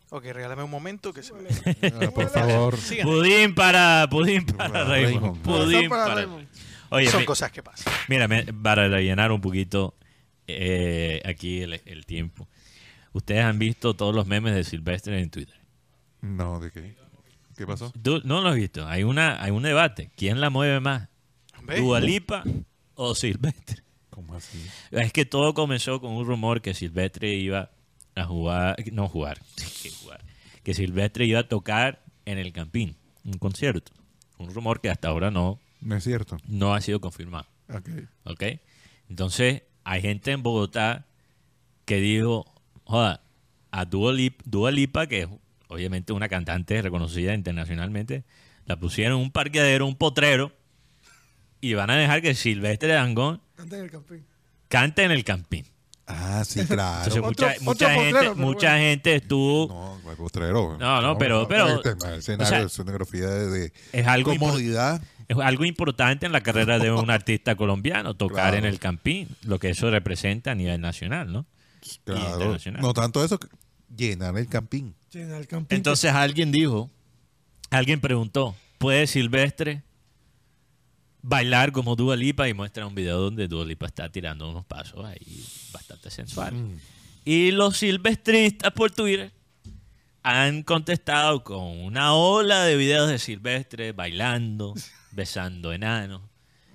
Ok, regálame un momento que se me... <laughs> Ah, por favor. Sigan. Pudín para, pudín para Para Raymond. Raymond. Pudín Son para para Raymond. Oye, Son mi- cosas que pasan. Mira, me- para rellenar un poquito eh, aquí el, el tiempo. Ustedes han visto todos los memes de Silvestre en Twitter. No, ¿de qué? ¿Qué pasó? ¿Tú no lo has visto? Hay una hay un debate. ¿Quién la mueve más? ¿Dualipa o Silvestre? ¿Cómo así? Es que todo comenzó con un rumor que Silvestre iba a jugar, no jugar, <laughs> que jugar, que Silvestre iba a tocar en el Campín, un concierto. Un rumor que hasta ahora no, No es cierto. no ha sido confirmado. Ok. ¿Ok? Entonces, hay gente en Bogotá que dijo, joda, a Dua Lip- Dua Lipa, que es obviamente una cantante reconocida internacionalmente, la pusieron en un parqueadero, un potrero, y van a dejar que Silvestre Dangón Antes del campín. cante en el campín. Ah, sí, claro. Entonces, Otro- mucha, otro mucha gente, pero mucha bueno. gente estuvo... No, postrero. No, no, pero- pero- Este, el escenario, o sea, escenografía de, de es algo comodidad. Es algo importante en la carrera de un <laughs> artista colombiano, tocar Claro. en el Campín, lo que eso representa a nivel nacional, ¿no? Claro. internacional. No tanto eso, que llenar el campín. Llena el campín. Entonces alguien dijo, alguien preguntó, ¿puede Silvestre bailar como Dua Lipa? Y muestra un video donde Dua Lipa está tirando unos pasos ahí bastante sensuales. Y los silvestristas por Twitter han contestado con una ola de videos de Silvestre bailando, <laughs> besando enanos,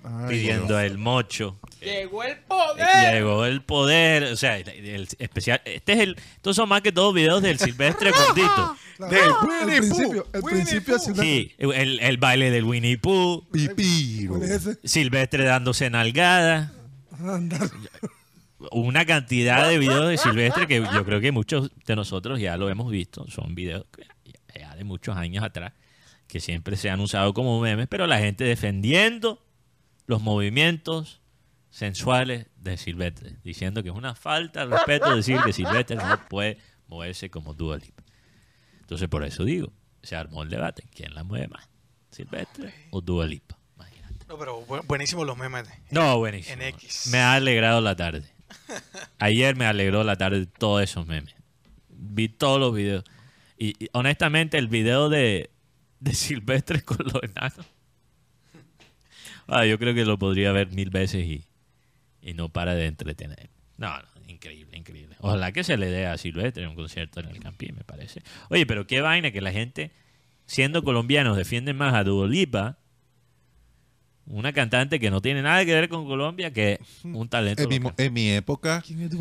Ay, pidiendo el mocho. Llegó el poder. Llegó el poder, o sea, el, el especial, este es el, estos son más que todos videos del Silvestre gordito. <laughs> Claro, el principio, el principio Silvestre. Sí, el, el baile del Winnie Pooh. Silvestre dándose nalgada, Anda. una cantidad de videos de Silvestre que yo creo que muchos de nosotros ya lo hemos visto, son videos ya de muchos años atrás que siempre se han usado como memes, pero la gente defendiendo los movimientos sensuales de Silvestre, diciendo que es una falta de respeto decir que Silvestre no puede moverse como Dua Lipa. Entonces, por eso digo, se armó el debate. ¿Quién la mueve más? ¿Silvestre o Dua Lipa? Imagínate. No, pero bu- buenísimos los memes. No, buenísimo. En X. Me ha alegrado la tarde. Ayer me alegró la tarde todos esos memes. Vi todos los videos. Y, y, honestamente, el video de, de Silvestre con los enanos. Ah, yo creo que lo podría ver mil veces y, y no para de entretener. No, no, increíble, increíble. Ojalá que se le dé a Silvestre un concierto en el Campín, me parece. Oye, pero qué vaina que la gente, siendo colombianos, defienden más a Dua Lipa Una cantante que no tiene nada que ver con Colombia, que es un talento. En mi, en mi época, ¿Quién es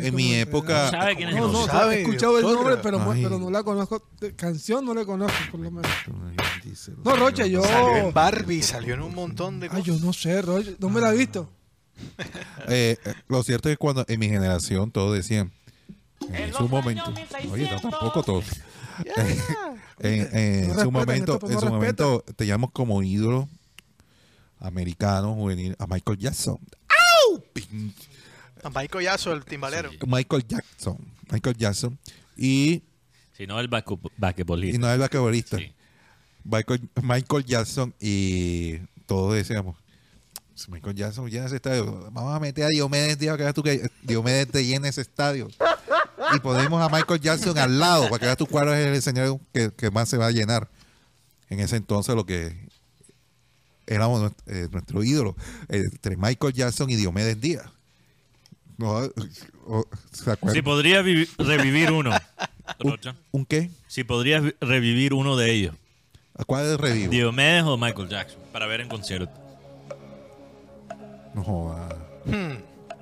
en mi época, No sabe quién es No, no, sabe, he escuchado el nombre, pero, Ay. pero no la conozco. De canción no la conozco, por lo menos. No, Rocha, yo. Salió en Barbie, salió en un montón de Ay, cosas. yo no sé, Rocha. No me la he visto. Eh, <laughs> eh, lo cierto es que cuando en mi generación todos decían, en su momento, oye, no, tampoco todos. <laughs> en, en No su momento, en su momento teníamos como ídolo americano juvenil a Michael Jackson. ¡Au! A Michael Yazo, el timbalero. Michael Jackson, Michael Jackson y, Si no, el bascu- y basquetbolista. no es el basquetbolista. Sí. Michael, Michael Jackson y todos decíamos, si Michael Jackson llena ese estadio, vamos a meter a Diomedes Díaz para que tú que Diomedes te llena ese estadio. Y ponemos a Michael Jackson al lado para que veas tú cuál es el escenario que, que más se va a llenar. En ese entonces lo que éramos nuestro, eh, nuestro ídolo, eh, entre Michael Jackson y Diomedes Díaz. No, o- ¿Se acuerdan? Si podría vi- revivir uno, <laughs> Rocha. ¿Un qué? Si podrías vi- revivir uno de ellos, ¿A cuál es el revivo? Diomedes o Michael Jackson, para ver en concierto. No joda.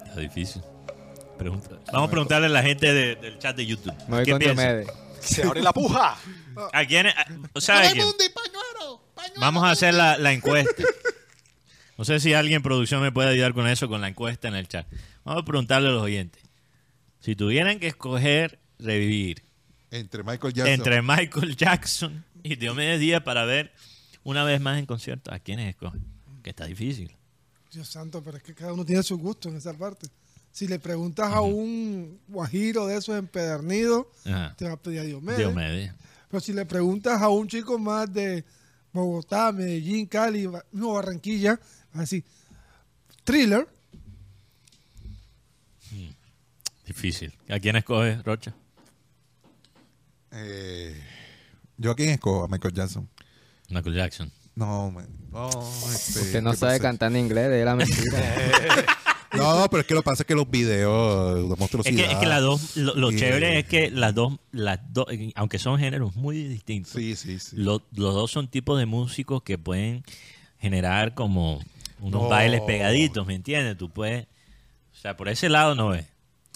Está difícil. Pregunta. Vamos a preguntarle a la gente de- del chat de YouTube. Me voy ¿Qué con? Diomedes. Se abre la puja. ¿A quién? a- o sea, ¿a quién? Vamos a hacer la, la encuesta. No sé si alguien en producción me puede ayudar con eso, con la encuesta en el chat. Vamos a preguntarle a los oyentes. Si tuvieran que escoger revivir Entre Michael Jackson. entre Michael Jackson y Diomedes Díaz para ver una vez más en concierto, ¿a quiénes escogen? Que está difícil. Dios santo, pero es que cada uno tiene su gusto en esa parte. Si le preguntas a un guajiro de esos empedernidos, Ajá. te va a pedir a Diomedes. Diomedes. Pero si le preguntas a un chico más de Bogotá, Medellín, Cali, no, Barranquilla, así, thriller, Difícil. ¿A quién escoge, Rocha? Eh, ¿Yo a quién escojo? A Michael Jackson. Michael Jackson. No, man. No, este, Usted no ¿qué sabe pasa? cantar en inglés, de la mentira. <laughs> No, pero es que lo que pasa es que los videos de Es monstruosidad. que, es que las dos, lo, lo y- chévere es que las dos, las dos, aunque son géneros muy distintos, Sí, sí, sí. lo- los dos son tipos de músicos que pueden generar como unos No. bailes pegaditos, ¿me entiendes? Tú puedes, o sea, por ese lado no es.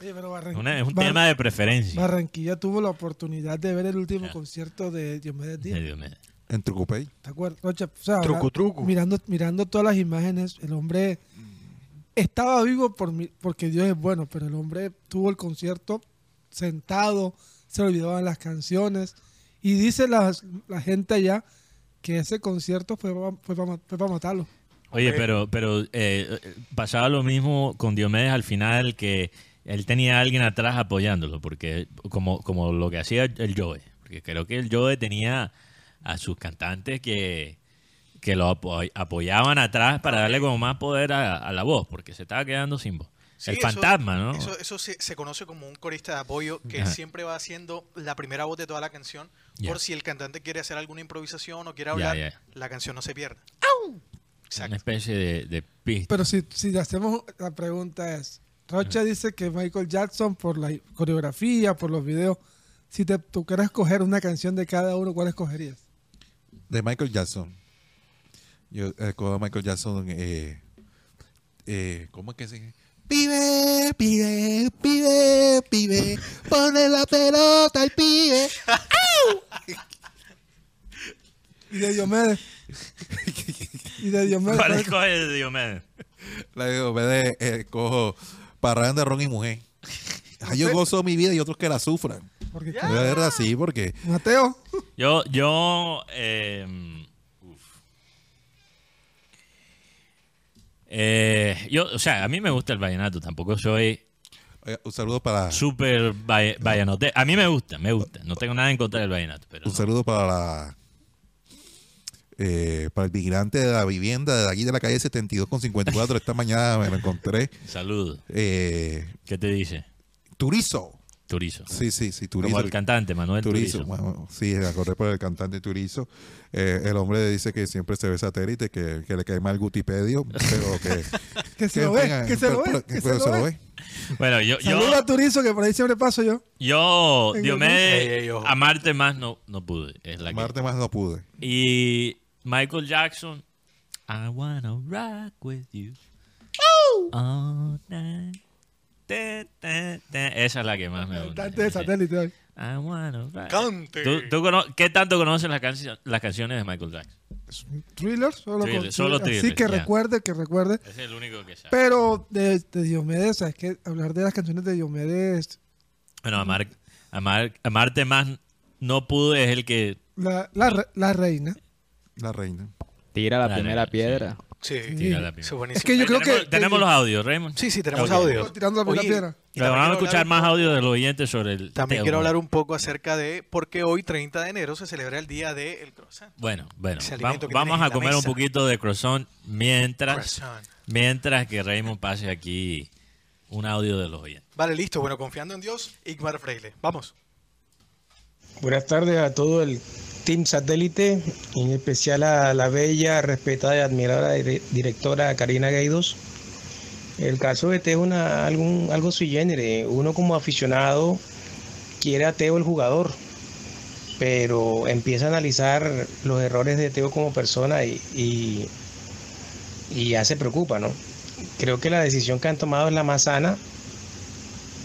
Oye, pero Una- es un Bar- tema de preferencia. Barranquilla tuvo la oportunidad de ver el último concierto de Diomedes Díaz. de Diomedes. En Trucupey. ¿Te acuerdas? O sea, Truco, ahora, truco. Mirando, mirando todas las imágenes, el hombre estaba vivo por mi- porque Dios es bueno, pero el hombre tuvo el concierto sentado, se olvidaban las canciones. Y dice la, la gente allá que ese concierto fue para matarlo. Oye, pero, pero eh, pasaba lo mismo con Diomedes al final, que él tenía a alguien atrás apoyándolo, porque como, como lo que hacía el Joe, porque creo que el Joe tenía a sus cantantes que, que lo apo- apoyaban atrás para darle como más poder a, a la voz, porque se estaba quedando sin voz. Sí, el eso- fantasma, ¿no? Eso, eso se, se conoce como un corista de apoyo que Ajá. siempre va haciendo la primera voz de toda la canción por si el cantante quiere hacer alguna improvisación o quiere hablar, la canción no se pierda. Una Exacto. especie de, de pista. Pero si, si le hacemos, la pregunta es, Rocha dice que Michael Jackson por la coreografía, por los videos, si te tocara escoger una canción de cada uno, ¿cuál escogerías? De Michael Jackson. Yo escojo a Michael Jackson. Eh, eh, ¿Cómo es que se Pibe, pibe, pibe, pibe, ponle la pelota al pibe. Y de Diomedes. y de Diomedes. ¿Cuál ¿cuál- escoge de Diomedes? La de eh, cojo parranda de ron y mujer. Ah, yo gozo mi vida y otros que la sufran. Porque, De verdad, sí, porque Mateo. Yo, yo, eh, Eh, yo, o sea, a mí me gusta el vallenato, tampoco soy un saludo para súper valle- vallanote. A mí me gusta, me gusta, no tengo nada en contra del vallenato, pero un no. saludo para la eh, para el vigilante de la vivienda de aquí de la calle 72 con 54. Esta mañana me lo encontré. Saludos. Eh, ¿Qué te dice? Turizo. Turizo. Sí, sí, sí, Turizo. Como el cantante Manuel Turizo. Turizo. bueno, sí, me acordé por el cantante Turizo. Eh, el hombre dice que siempre se ve satélite, que, que le cae mal Gutipedio, pero que... <laughs> <laughs> Que se lo ve, venga, que se lo ve, pero- que pero se lo ve. Bueno, yo, yo, Saluda a Turizo, que por ahí siempre paso yo. yo, Diomedes, ojo. amarte más no, no pude. Es la que- Marte más no pude. Y Michael Jackson, I wanna rock with you. All night. Te, te, te. Esa es la que más me gusta. Cantante de satélite hoy. I wanna rock. Cante. ¿Tú, tú cono- ¿Qué tanto conoces las, cancio- las canciones de Michael Jackson? Thriller, solo, Thriller, con- solo Así Thriller, que ya. recuerde, que recuerde. Es el único que sabe. Pero de, de Diomedes, ¿sabes qué? Hablar de las canciones de Diomedes, Bueno, amar, amar, amarte más no pude es el que la, la, re- la reina. La reina. Tira la primera sí. piedra. Sí, tira la eso primera. buenísimo. Es que yo creo tenemos, que- tenemos que- los audios, Raymond. Sí, sí, tenemos Ok. audio. Tirando la Oye, piedra. y Pero también vamos a quiero escuchar hablar- más audio de los oyentes sobre el También quiero hablar un poco acerca de por qué hoy, 30 de enero, se celebra el Día del Croissant. Bueno, bueno, Ese va- alimento que vamos tienes a la comer un mesa. poquito de croissant mientras, Croissant. mientras que Raymond pase aquí un audio de los oyentes. Vale, listo. Bueno, confiando en Dios, Igmar Freile. Vamos. Buenas tardes a todo el Team Satélite, en especial a la bella, respetada y admirada dire- directora Karina Gaidos. El caso de Teo es una, algún, algo sui generis. Uno como aficionado quiere a Teo el jugador, pero empieza a analizar los errores de Teo como persona y, y, y ya se preocupa, ¿no? Creo que la decisión que han tomado es la más sana.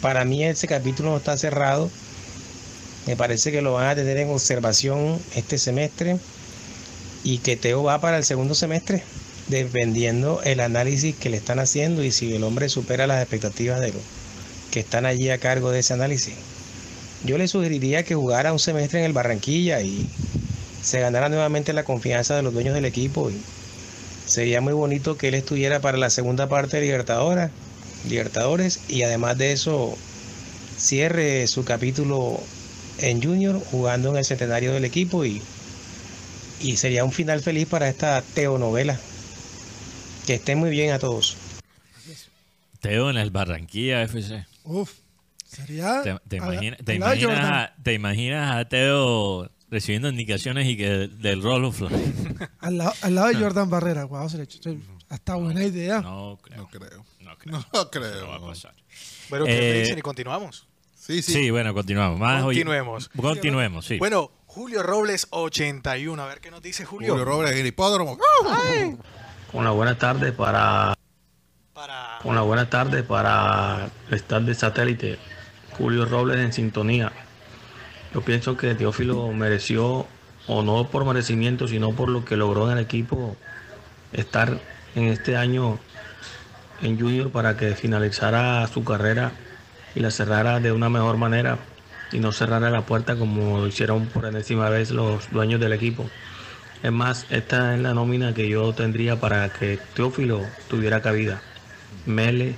Para mí ese capítulo no está cerrado. Me parece que lo van a tener en observación este semestre y que Teo va para el segundo semestre, dependiendo el análisis que le están haciendo y si el hombre supera las expectativas de los que están allí a cargo de ese análisis. Yo le sugeriría que jugara un semestre en el Barranquilla y se ganara nuevamente la confianza de los dueños del equipo y sería muy bonito que él estuviera para la segunda parte de Libertadores, Libertadores y además de eso cierre su capítulo en Junior jugando en el centenario del equipo y, y sería un final feliz para esta teonovela. Que estén muy bien a todos. Teo en el Barranquilla FC. Uf, sería. ¿Te, imaginas a, te imaginas a Teo recibiendo indicaciones y que del Rolo Flores? <laughs> Al lado, al lado de Jordan Barrera. Wow, se le echó- hasta buena idea. No creo. No creo. No creo. No creo. No va a pasar. Bueno, ¿qué Eh, me dicen? Y continuamos. Sí, sí. Sí, bueno, continuamos. Más Continuemos. Continuemos, sí. Bueno, Julio Robles 81. A ver qué nos dice Julio. Julio Robles en el hipódromo. Una buena tarde para, Para... una buena tarde para el staff de satélite. Julio Robles en sintonía. Yo pienso que Teófilo mereció, o no por merecimiento, sino por lo que logró en el equipo, estar en este año en Junior para que finalizara su carrera y la cerrara de una mejor manera y no cerrara la puerta como hicieron por enésima vez los dueños del equipo. Es más, esta es la nómina que yo tendría para que Teófilo tuviera cabida. Mele,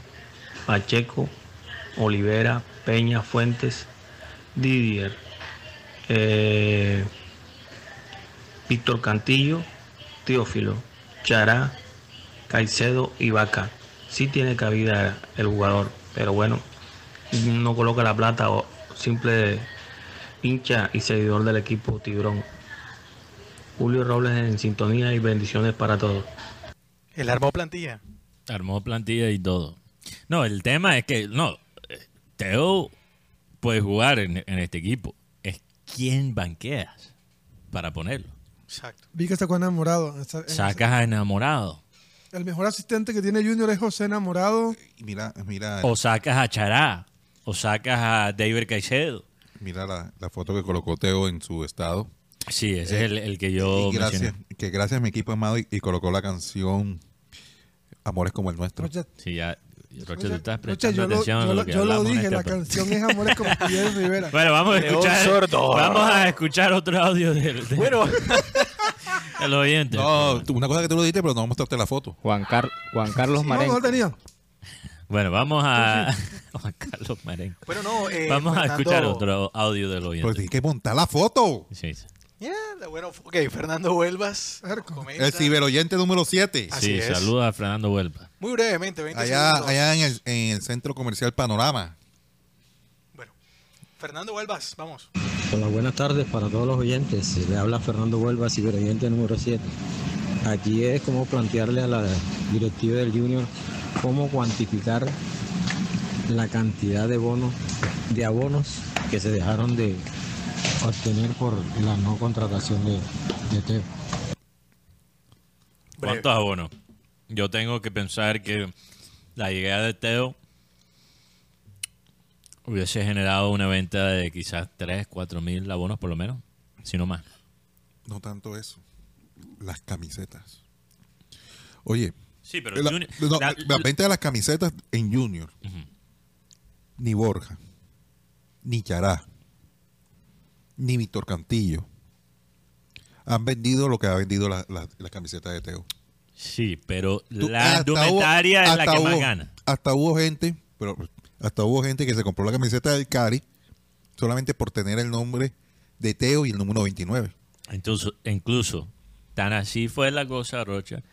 Pacheco, Olivera, Peña, Fuentes, Didier, eh, Víctor Cantillo, Teófilo, Chará, Caicedo y Vaca. Sí tiene cabida el jugador, pero bueno, no coloca la plata o simple hincha y seguidor del equipo Tiburón. Julio Robles en sintonía y bendiciones para todos. El armó plantilla. Armó plantilla y todo. No, el tema es que, no, Teo puede jugar en, en este equipo. Es quién banqueas para ponerlo. Exacto. Vi que está enamorado. en Sacas a enamorado. El mejor asistente que tiene Junior es José Enamorado. Y Mira, mira, O sacas a Chará. O sacas a David Caicedo. mira la, la foto que colocó Teo en su estado. Sí, ese es el, el que yo gracias, mencioné. que gracias a mi equipo amado y, y colocó la canción Amores como el nuestro. Rocha, Sí, ya. Rocha, tú estás Rocha, prestando yo lo, atención a yo lo lo- que yo lo hablamos en dije, este la pro- canción es Amores como Miguel Rivera. <laughs> Bueno, vamos a escuchar. sordo. Vamos a escuchar otro audio del, del- Bueno, del oyente. No, una cosa que tú lo dijiste, pero no mostraste la foto. Juan, Car- Juan Carlos No, no Marenco. lo tenía. Bueno, vamos a. <laughs> Juan Carlos Marenco. bueno, no. eh, Vamos a Fernando- escuchar otro audio del Pues oyente. tienes que montar la foto. Sí, sí. Yeah, bueno, ok, Fernando Huelvas. El ciberoyente número 7. Así Sí, es. saluda a Fernando Huelva. Muy brevemente, 20 Allá, segundos. allá en, el, en el centro comercial Panorama. Bueno, Fernando Huelvas, vamos. Hola, buenas tardes para todos los oyentes. Le habla Fernando Huelva, ciberoyente número 7. Aquí es como plantearle a la directiva del Junior cómo cuantificar la cantidad de bonos, de abonos que se dejaron de obtener por la no contratación de, de Teo. ¿Cuántos abonos? Yo tengo que pensar que la llegada de Teo hubiese generado una venta de quizás 3, 4 mil abonos por lo menos, si no más. No tanto eso. Las camisetas. Oye. Sí, pero la, Junior- no, la- la venta de las camisetas en Junior. Ni Borja. Ni Chará. Ni Víctor Cantillo. Han vendido lo que ha vendido la, la- camiseta de Teo. Sí, pero Tú- la indumentaria es la que más gana. Hasta hubo gente, pero hasta hubo gente que se compró la camiseta del Cari solamente por tener el nombre de Teo y el número 29. Entonces, incluso, tan así fue la cosa, Rocha,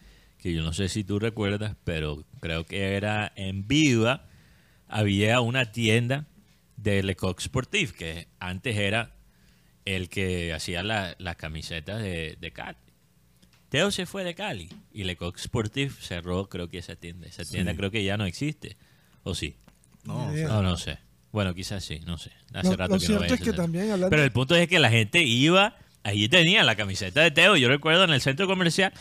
que yo no sé si tú recuerdas, pero creo que era en Viva, había una tienda de Lecoq Sportif, que antes era el que hacía la- las camisetas de, de Cali. Teo se fue de Cali y Lecoq Sportif cerró, creo que esa tienda. Esa tienda Sí. creo que ya no existe. ¿O sí? No, no, no sé. Bueno, quizás sí, no sé. Hace rato lo que no cierto es ese que centro. también hablando- Pero el punto es que la gente iba, allí tenía la camiseta de Teo, yo recuerdo en el centro comercial,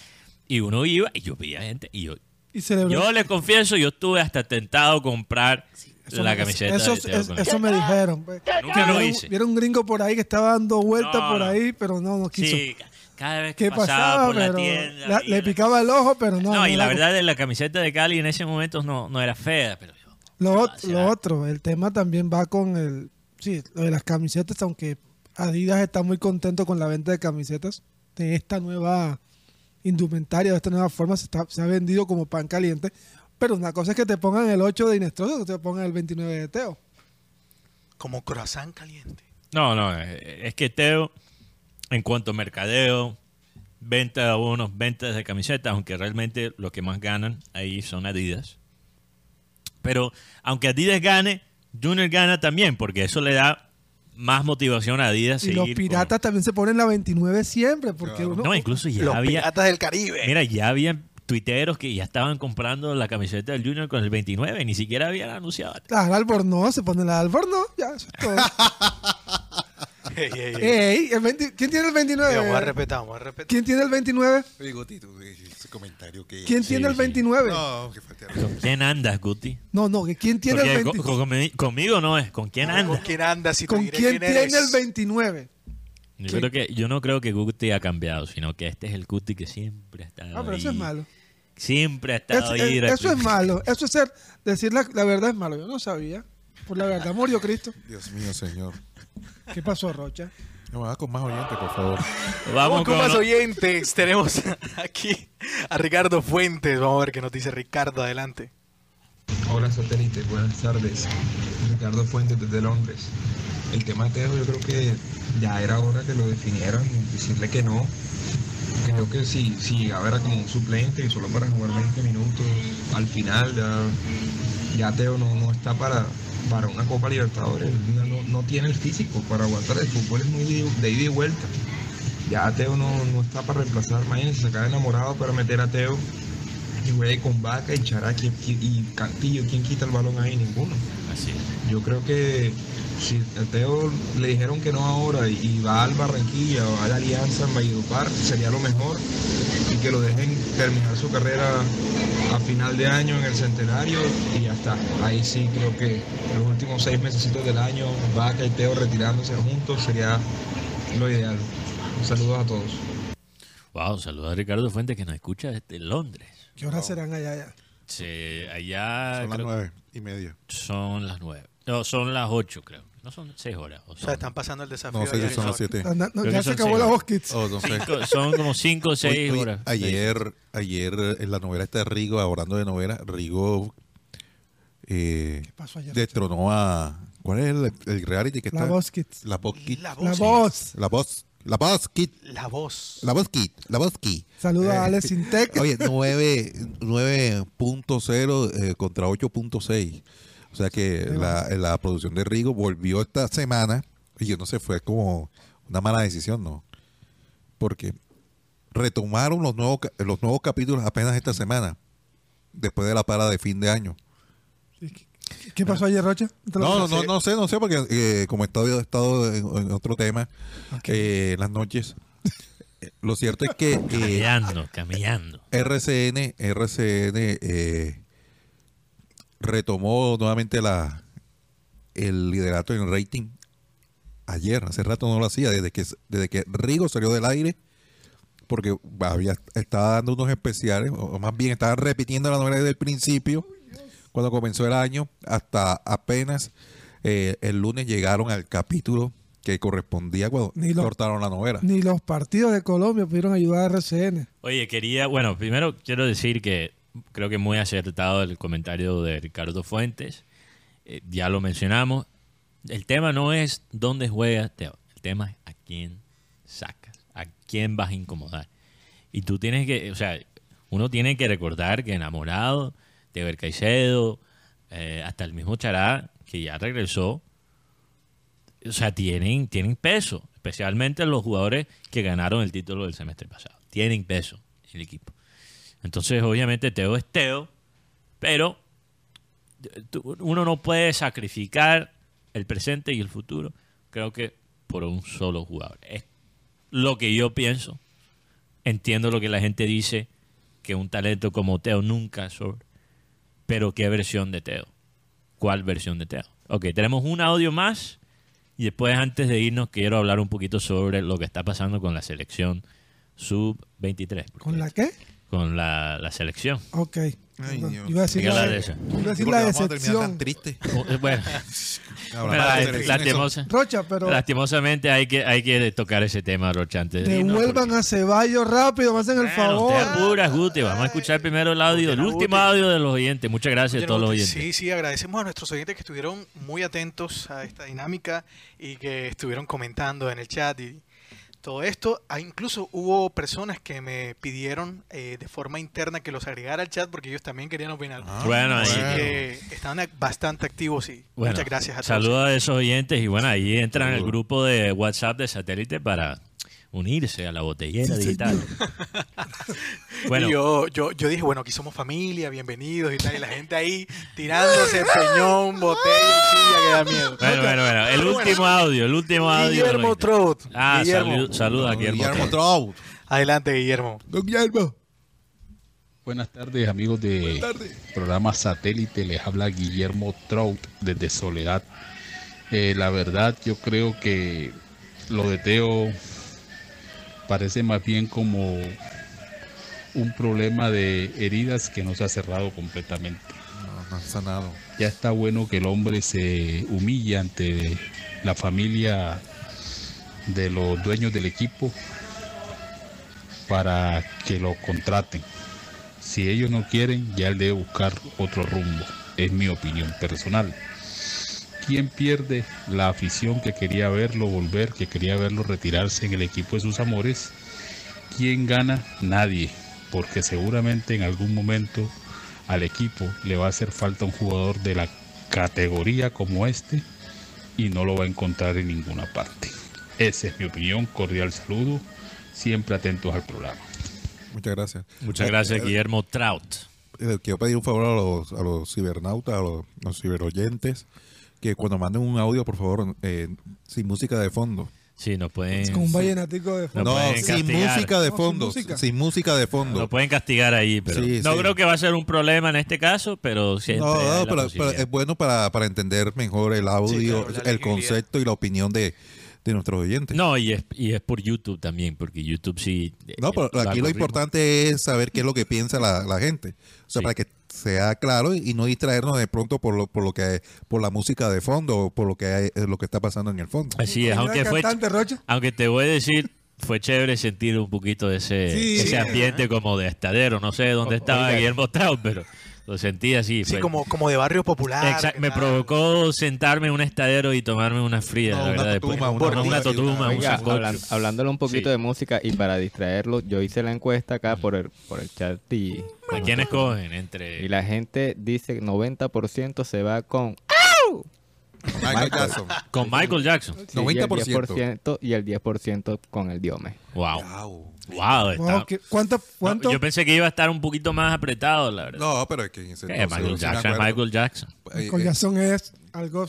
y uno iba y yo veía gente, y yo, Y yo les confieso, yo estuve hasta tentado a comprar la me- camiseta eso, de es- eso me dijeron. pues. Nunca lo vieron- hice. Vieron un gringo por ahí que estaba dando vueltas No, por ahí, pero no, no quiso. Sí, ca- cada vez que ¿Qué pasaba, pasaba? por la Pero tienda. la- le picaba el ojo, pero no. No, no y la como- verdad, la camiseta de Cali en ese momento no, no era fea, pero Lo, ot- lo otro, el tema también va con el. Sí, lo de las camisetas, aunque Adidas está muy contento con la venta de camisetas, de esta nueva indumentaria, de esta nueva forma, se, está- se ha vendido como pan caliente. Pero una cosa es que te pongan el 8 de Inestroso, que te pongan el 29 de Teo. Como croissant caliente. No, no, eh, es que Teo, en cuanto a mercadeo, venta de abonos, ventas de camisetas, aunque realmente lo que más ganan ahí son Adidas. Pero aunque Adidas gane, Junior gana también, porque eso le da más motivación a Adidas. Y los piratas también se ponen la 29 siempre, porque uno. No, incluso ya Los había... piratas del Caribe. Mira, ya había tuiteros que ya estaban comprando la camiseta del Junior con el 29, ni siquiera habían anunciado. La Albornoz, se pone la Albornoz, ya, eso es todo. <laughs> Ey, ey, ey. Ey, el 20 ¿quién tiene el 29? Vamos a respetar, vamos a respetar. ¿Quién tiene el 29? Oye, Gotito, ese comentario que... ¿Quién tiene el 29? No, que falta ¿Con quién andas, Guti? No, no, que ¿quién tiene el Porque 29? co- conmi- conmigo no es, ¿con quién andas? ¿Con quién andas? Si te ¿Con diré quién tiene eres? el 29? Yo, creo que, yo no creo que Guti ha cambiado, sino que este es el Guti que siempre ha estado Ah, pero eso ahí. es malo. Siempre ha Es- estado es- ahí. eso es malo. Eso es ser, decir la, la verdad es malo. Yo no sabía. Por la verdad murió Cristo. Dios mío, señor. ¿Qué pasó, Rocha? No, va con más oyentes, por favor. Vamos con con... más oyentes. Tenemos <laughs> aquí a Ricardo Fuentes. Vamos a ver qué nos dice Ricardo. Adelante. Hola satélite, buenas tardes. Ricardo Fuentes desde Londres. El tema de Teo yo creo que ya era hora que lo definieran, decirle que no. Creo que si, si llegaba era como un suplente y solo para jugar 20 minutos, al final ya, ya Teo no, no está para, para una Copa Libertadores, no, no- tiene el físico para aguantar, el fútbol es muy de, ida y vuelta. Ya Teo no, no está para reemplazar, imagínense, se acaba enamorado para meter a Teo y juegue con Vaca y Chará ¿quién- quién- y Cantillo, ¿quién quita el balón ahí? Ninguno. Así es. Yo creo que si a Teo le dijeron que no ahora y va al Barranquilla o a la Alianza en Valledupar, sería lo mejor y que lo dejen terminar su carrera a final de año en el centenario y ya está. Ahí sí creo que los últimos seis meses del año, Vaca y Teo retirándose juntos sería lo ideal. Saludos a todos. Wow, saludos a Ricardo Fuentes que nos escucha desde Londres. ¿Qué horas serán allá? ya? Sí, allá... Son las nueve y media. Son las nueve. No, son las ocho, creo. No son seis horas. O O son- sea, están pasando el desafío. No sé allá si son en las siete. No, no, ya se son acabó la kids. Oh, no sé. Cinco- son como cinco o seis Oye, oye, horas. ayer, ayer en la novela esta de Rigo, hablando de novela, Rigo eh, pasó ayer? destronó a. ¿Cuál es el, el reality que La está? Voz Kids. La Voz. La La voz. La Voz. La Voz Kid. La voz. La Voz Kid. La Voz Kid. Saluda a Eh, Alex Intec. <laughs> Oye, 9 9.0 eh, contra 8.6. O sea que la, la producción de Rigo volvió esta semana. Y yo no sé, fue como una mala decisión, ¿no? Porque retomaron los nuevos, los nuevos capítulos apenas esta semana. Después de la parada de fin de año. ¿Qué pasó ayer, Rocha? ¿Te lo- No, no, no, no sé, no sé, porque eh, como he estado, he estado en, en otro tema eh, en las noches, lo cierto es que <laughs> eh, Camellando, camellando. RCN, RCN eh, retomó nuevamente la el liderato en rating ayer, hace rato no lo hacía, desde que desde que Rigo salió del aire, porque había estaba dando unos especiales, o más bien estaban repitiendo la novela desde el principio, cuando comenzó el año, hasta apenas eh, el lunes llegaron al capítulo que correspondía cuando Ni lo- cortaron la novela. Ni los partidos de Colombia pudieron ayudar a RCN. Oye, quería, bueno, primero quiero decir que creo que muy acertado el comentario de Ricardo Fuentes. Eh, ya lo mencionamos. El tema no es dónde juegas, Teo. El tema es a quién sacas, a quién vas a incomodar. Y tú tienes que, o sea, uno tiene que recordar que enamorado de Ever Caicedo, eh, hasta el mismo Chará, que ya regresó, o sea, tienen, tienen peso, especialmente los jugadores que ganaron el título del semestre pasado. Tienen peso el equipo. Entonces, obviamente, Teo es Teo, pero eh, uno no puede sacrificar el presente y el futuro, creo que por un solo jugador. Es lo que yo pienso. Entiendo lo que la gente dice, que un talento como Teo nunca sobra. Pero ¿qué versión de Teo? ¿Cuál versión de Teo? Ok, tenemos un audio más y después antes de irnos quiero hablar un poquito sobre lo que está pasando con la selección sub-23. ¿Con la qué? Con la, la selección. Ok. Ay, Yo Dios. iba a decir la, de iba a decir la terminar tan decepción. triste. <laughs> Oh, eh, Bueno, selección, lastimosa- Rocha, pero lastimosamente hay que, hay que tocar ese tema, Rocha, antes devuelvan a Ceballos rápido, me hacen el Bueno, favor. te apuras, Guti. Vamos a escuchar primero el audio, el último audio de los oyentes. Muchas gracias a todos los oyentes. Sí, sí, agradecemos a nuestros oyentes que estuvieron muy atentos a esta dinámica y que estuvieron comentando en el chat y todo esto. Ah, incluso hubo personas que me pidieron eh, de forma interna que los agregara al chat porque ellos también querían opinar. Bueno, Así ahí- que estaban bastante activos y Bueno, muchas gracias a todos. Saludos a esos oyentes y bueno, ahí entran en el grupo de WhatsApp de satélite para unirse a la botellera digital. <laughs> Bueno. Y yo, yo, yo dije, bueno, aquí somos familia, bienvenidos y tal. Y la gente ahí tirándose peñón, botella silla que da miedo. Bueno, bueno, bueno. El último audio, el último audio. Guillermo. Trout. Ah, Guillermo. salud- saludos a Guillermo, Guillermo Trout. Adelante, Guillermo. Don Guillermo. Buenas tardes amigos de programa Satélite, les habla Guillermo Trout desde Soledad. Eh, la verdad yo creo que lo de Teo parece más bien como un problema de heridas que no se ha cerrado completamente. No, no sanado. Ya está bueno que el hombre se humille ante la familia de los dueños del equipo para que lo contraten. Si ellos no quieren, ya él debe buscar otro rumbo. Es mi opinión personal. ¿Quién pierde la afición que quería verlo volver, que quería verlo retirarse en el equipo de sus amores? ¿Quién gana? Nadie, porque seguramente en algún momento al equipo le va a hacer falta un jugador de la categoría como este y no lo va a encontrar en ninguna parte. Esa es mi opinión, cordial saludo, siempre atentos al programa. Muchas gracias. Muchas Eh, gracias, eh, Guillermo Trout. eh, quiero pedir un favor a los, a los cibernautas, a los, los ciberoyentes, que cuando manden un audio, por favor, eh, sin música de fondo. Sí, nos pueden. Con un vallenatico de fondo. No, sin música de No, sin fondo. música. Sin música de fondo. Nos pueden castigar ahí, pero Sí, no sí. creo que va a ser un problema en este caso, pero siempre No, no, pero, es bueno para, para entender mejor el audio, claro, el concepto y la opinión de, de nuestros oyentes. No, y es, y es por YouTube también, porque YouTube sí. No, pero eh, aquí lo importante es saber qué es lo que piensa la, la gente. O sea, Sí. para que sea claro y no distraernos de pronto por lo, por lo que por la música de fondo o por lo que hay- lo que está pasando en el fondo. Así es, ¿Quién era aunque fue, Rocha? aunque te voy a decir, fue chévere sentir un poquito de ese, Sí. ese ambiente como de estadero. No sé dónde estaba Oiga. Guillermo Trout, pero lo sentí así. Sí, fue- como, como de barrio popular. Exacto, ¿qué me tal? provocó sentarme en un estadero y tomarme una fría, No, la una verdad. después. totuma, una Una, totuma, un hablan- hablándole un poquito Sí. de música y para distraerlo, yo hice la encuesta acá por el, por el chat y, ¿A quién escogen? Entre... y la gente dice que 90% se va con Michael Jackson. Con Michael Jackson. sí, y el 90%. 10% y el 10% con el Diome. Wow. Wow. Wow. está- Wow, ¿qué- ¿Cuánto? cuánto? No, yo pensé que iba a estar un poquito más apretado, la verdad. No, pero es que en ese Eh, entonces, Michael Jackson, acuerdo. Michael Jackson. Eh, Michael eh, Jackson es algo.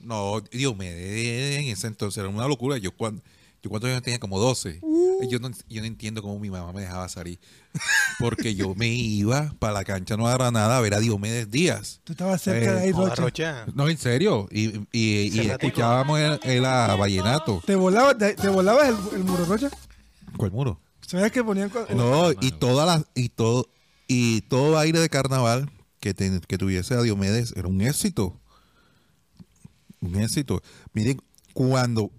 No, Dios me en ese entonces era una locura. Yo cuando Yo cuántos años tenía como 12. Yo, no, yo no entiendo cómo mi mamá me dejaba salir. <laughs> Porque yo me iba para la cancha Nueva Granada a ver a Diomedes Díaz. Tú estabas cerca de ahí, Joda, Rocha. Rocha. No, en serio. Y, y, escuchábamos el, el a Vallenato. ¿Te volabas, te, te volabas el, el muro, Rocha? ¿Cuál muro? ¿Sabías que ponían... No, y todas las y todo y todo aire de carnaval que, te- que tuviese a Diomedes era un éxito. Un éxito. Miren, cuando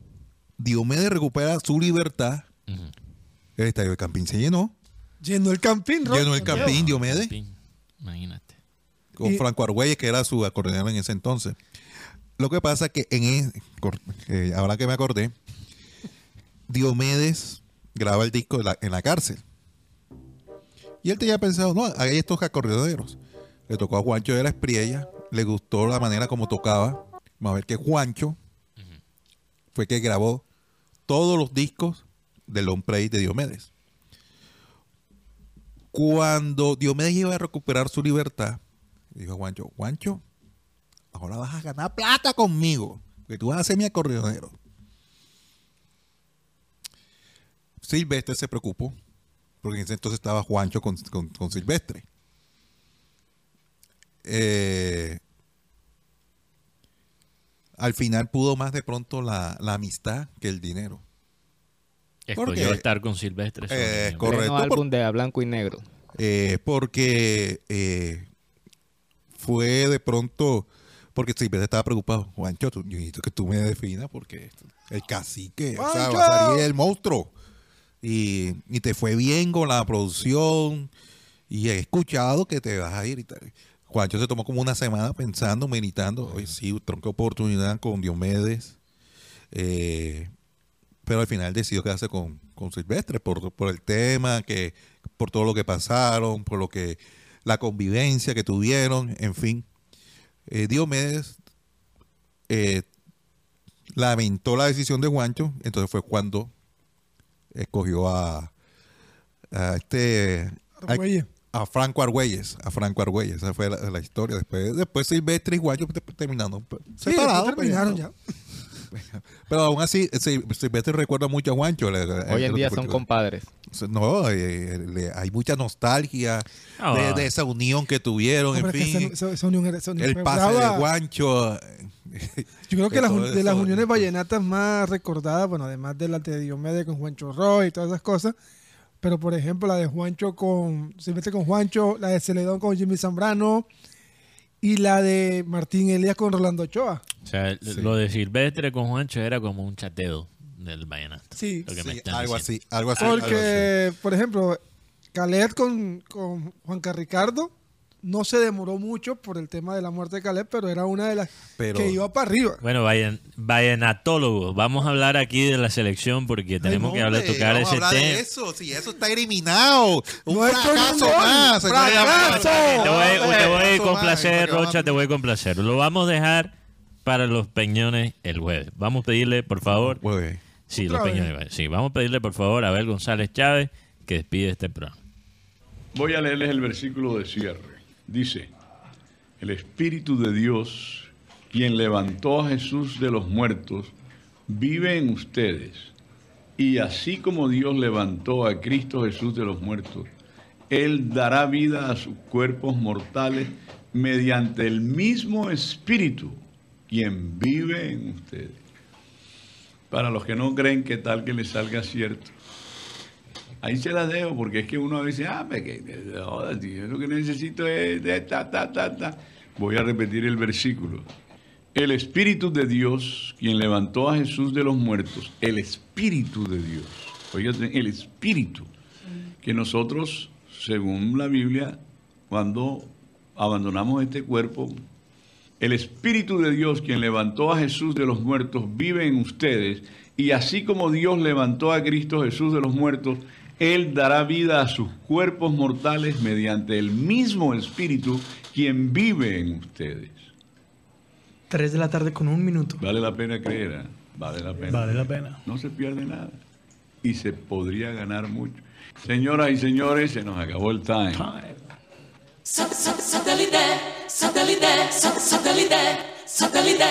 Diomedes recupera su libertad, el estadio de Campín se llenó. Llenó el campín, Rocha. Llenó el Campín, Diomedes, Imagínate. con Y- Franco Argüelles, que era su acordeonero en ese entonces. Lo que pasa es que en e- cor- eh, ahora que me acordé, Diomedes graba el disco en la, en la cárcel. Y él tenía pensado, no, hay estos acordeoneros. Le tocó a Juancho de la Espriella, le gustó la manera como tocaba. Vamos a ver que Juancho fue que grabó todos los discos del Long Play de Diomedes. Cuando Diomedes iba a recuperar su libertad, dijo a Juancho, Juancho, ahora vas a ganar plata conmigo, que tú vas a ser mi acordeonero. Silvestre se preocupó, porque en ese entonces estaba Juancho con, con- con Silvestre. Eh, al final pudo más de pronto la, la amistad que el dinero. Escogió Porque- estar con Silvestre. Eh, correcto. Pleno álbum de a blanco y negro. Eh, porque eh, fue de pronto, porque Silvestre estaba preocupado. Juancho, tú, yo necesito que tú me definas porque el cacique, o sea, va a salir el monstruo. Y, y te fue bien con la producción y he escuchado que te vas a ir y tal. Juancho se tomó como una semana pensando, meditando. Hoy sí, tronco oportunidad con Diomedes. Eh, pero al final decidió quedarse con, con Silvestre por, por el tema, que por todo lo que pasaron, por lo que la convivencia que tuvieron, en fin. Eh, Diomedes eh, lamentó la decisión de Juancho, entonces fue cuando escogió a, este Argüelles. A Franco Argüelles, a Franco Argüelles, esa fue la, la historia. Después, después Silvestre y te- terminaron pues, Sí, separados. después terminaron pues, ya. <laughs> pero aún así, Sil- Silvestre recuerda mucho a Juancho. Hoy en día son compadres. No, eh, le- hay mucha nostalgia Ah. de, de esa unión que tuvieron, en fin. esa- esa- esa unión era- esa unión el pase brava. de Juancho. <laughs> Yo creo que de las, uniones vallenatas más recordadas, bueno, además de la de Diomedes con Juancho Roy y todas esas cosas, pero por ejemplo la de Juancho con Silvestre con Juancho, la de Celedón con Jimmy Zambrano y la de Martín Elías con Rolando Ochoa. O sea, lo de Silvestre con Juancho era como un chateo del vallenato. Sí. Lo que me Sí, están algo diciendo. así, algo así. algo Porque, por ejemplo, Caleb con, con Juan Carricardo no se demoró mucho por el tema de la muerte de Caleb, pero era una de las Pero- que iba para arriba. Bueno, vallen, vallenatólogos, vamos a hablar aquí de la selección porque tenemos que hablar, tocar ese de tema. eso, si eso está eliminado. Un No es fracaso Tony más. Fracaso. Te voy, te voy a complacer, Rocha, te voy a complacer. Lo vamos a dejar para los peñones el jueves. Vamos a pedirle, por favor. Jueves. Sí, los peñones. Sí, vamos a pedirle, por favor, a Abel González Chávez que despide este programa. Voy a leerles el versículo de cierre. Dice, el Espíritu de Dios, quien levantó a Jesús de los muertos, vive en ustedes. Y así como Dios levantó a Cristo Jesús de los muertos, Él dará vida a sus cuerpos mortales mediante el mismo Espíritu, quien vive en ustedes. Para los que no creen que tal que les salga cierto. Ahí se las dejo porque es que uno a veces, ah, me que, lo que necesito es ta, ta, ta, ta. Voy a repetir el versículo. El Espíritu de Dios, quien levantó a Jesús de los muertos, el Espíritu de Dios, oígate, el Espíritu, que nosotros, según la Biblia, cuando abandonamos este cuerpo, el Espíritu de Dios, quien levantó a Jesús de los muertos, vive en ustedes, y así como Dios levantó a Cristo Jesús de los muertos, Él dará vida a sus cuerpos mortales mediante el mismo Espíritu, quien vive en ustedes. 3 de la tarde con un minuto. Vale la pena creer, ¿eh? vale la pena. Vale la pena. No se pierde nada. Y se podría ganar mucho. Señoras y señores, se nos acabó el time. Satellite,